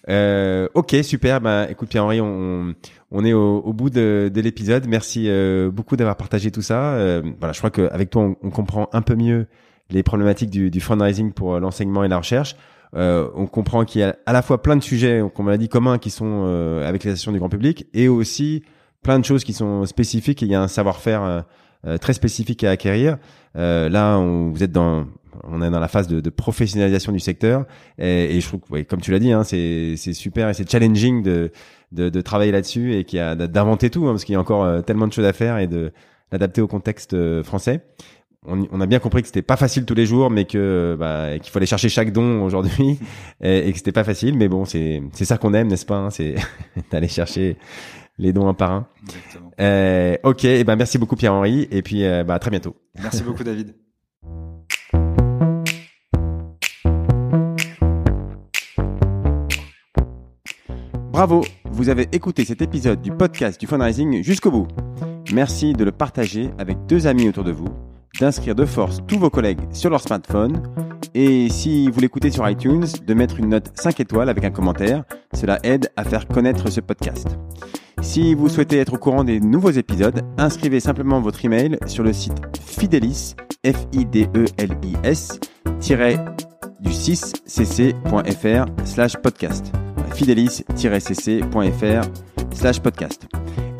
Speaker 1: Euh, ok, super. Ben, écoute, Pierre-Henri, on, on est au, au bout de, de l'épisode. Merci euh, beaucoup d'avoir partagé tout ça. Euh, voilà, je crois qu'avec toi, on, on, comprend un peu mieux les problématiques du, du fundraising pour l'enseignement et la recherche. Euh, on comprend qu'il y a à la fois plein de sujets, comme on l'a dit, communs qui sont avec les associations du grand public, et aussi plein de choses qui sont spécifiques. Et il y a un savoir-faire euh, très spécifique à acquérir. Euh, là, on, vous êtes dans on est dans la phase de, de professionnalisation du secteur et, et je trouve que, comme tu l'as dit, hein, c'est super et c'est challenging de, de, de travailler là-dessus et qui a d'inventer tout hein, parce qu'il y a encore euh, tellement de choses à faire et de l'adapter au contexte français. On, on, a bien compris que c'était pas facile tous les jours, mais que bah, qu'il fallait chercher chaque don aujourd'hui et, et, que c'était pas facile. Mais bon, c'est c'est ça qu'on aime, n'est-ce pas hein, C'est d'aller chercher les dons un par un. Euh, ok, et eh ben merci beaucoup Pierre-Henri, et puis euh, bah, à très bientôt.
Speaker 2: Merci beaucoup David.
Speaker 1: Bravo, vous avez écouté cet épisode du podcast du fundraising jusqu'au bout. Merci de le partager avec deux amis autour de vous, d'inscrire de force tous vos collègues sur leur smartphone et si vous l'écoutez sur iTunes, de mettre une note 5 étoiles avec un commentaire. Cela aide à faire connaître ce podcast. Si vous souhaitez être au courant des nouveaux épisodes, inscrivez simplement votre email sur le site fidelis, f i d e l i s du 6 cc.fr slash podcast. fidelis-cc.fr slash podcast.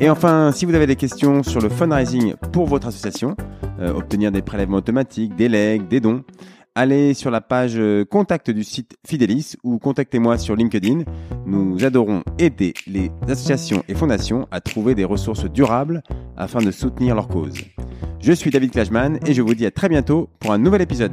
Speaker 1: Et enfin, si vous avez des questions sur le fundraising pour votre association, euh, obtenir des prélèvements automatiques, des legs, des dons, allez sur la page euh, contact du site Fidelis ou contactez-moi sur LinkedIn. Nous adorons aider les associations et fondations à trouver des ressources durables afin de soutenir leur cause. Je suis David Klajman et je vous dis à très bientôt pour un nouvel épisode.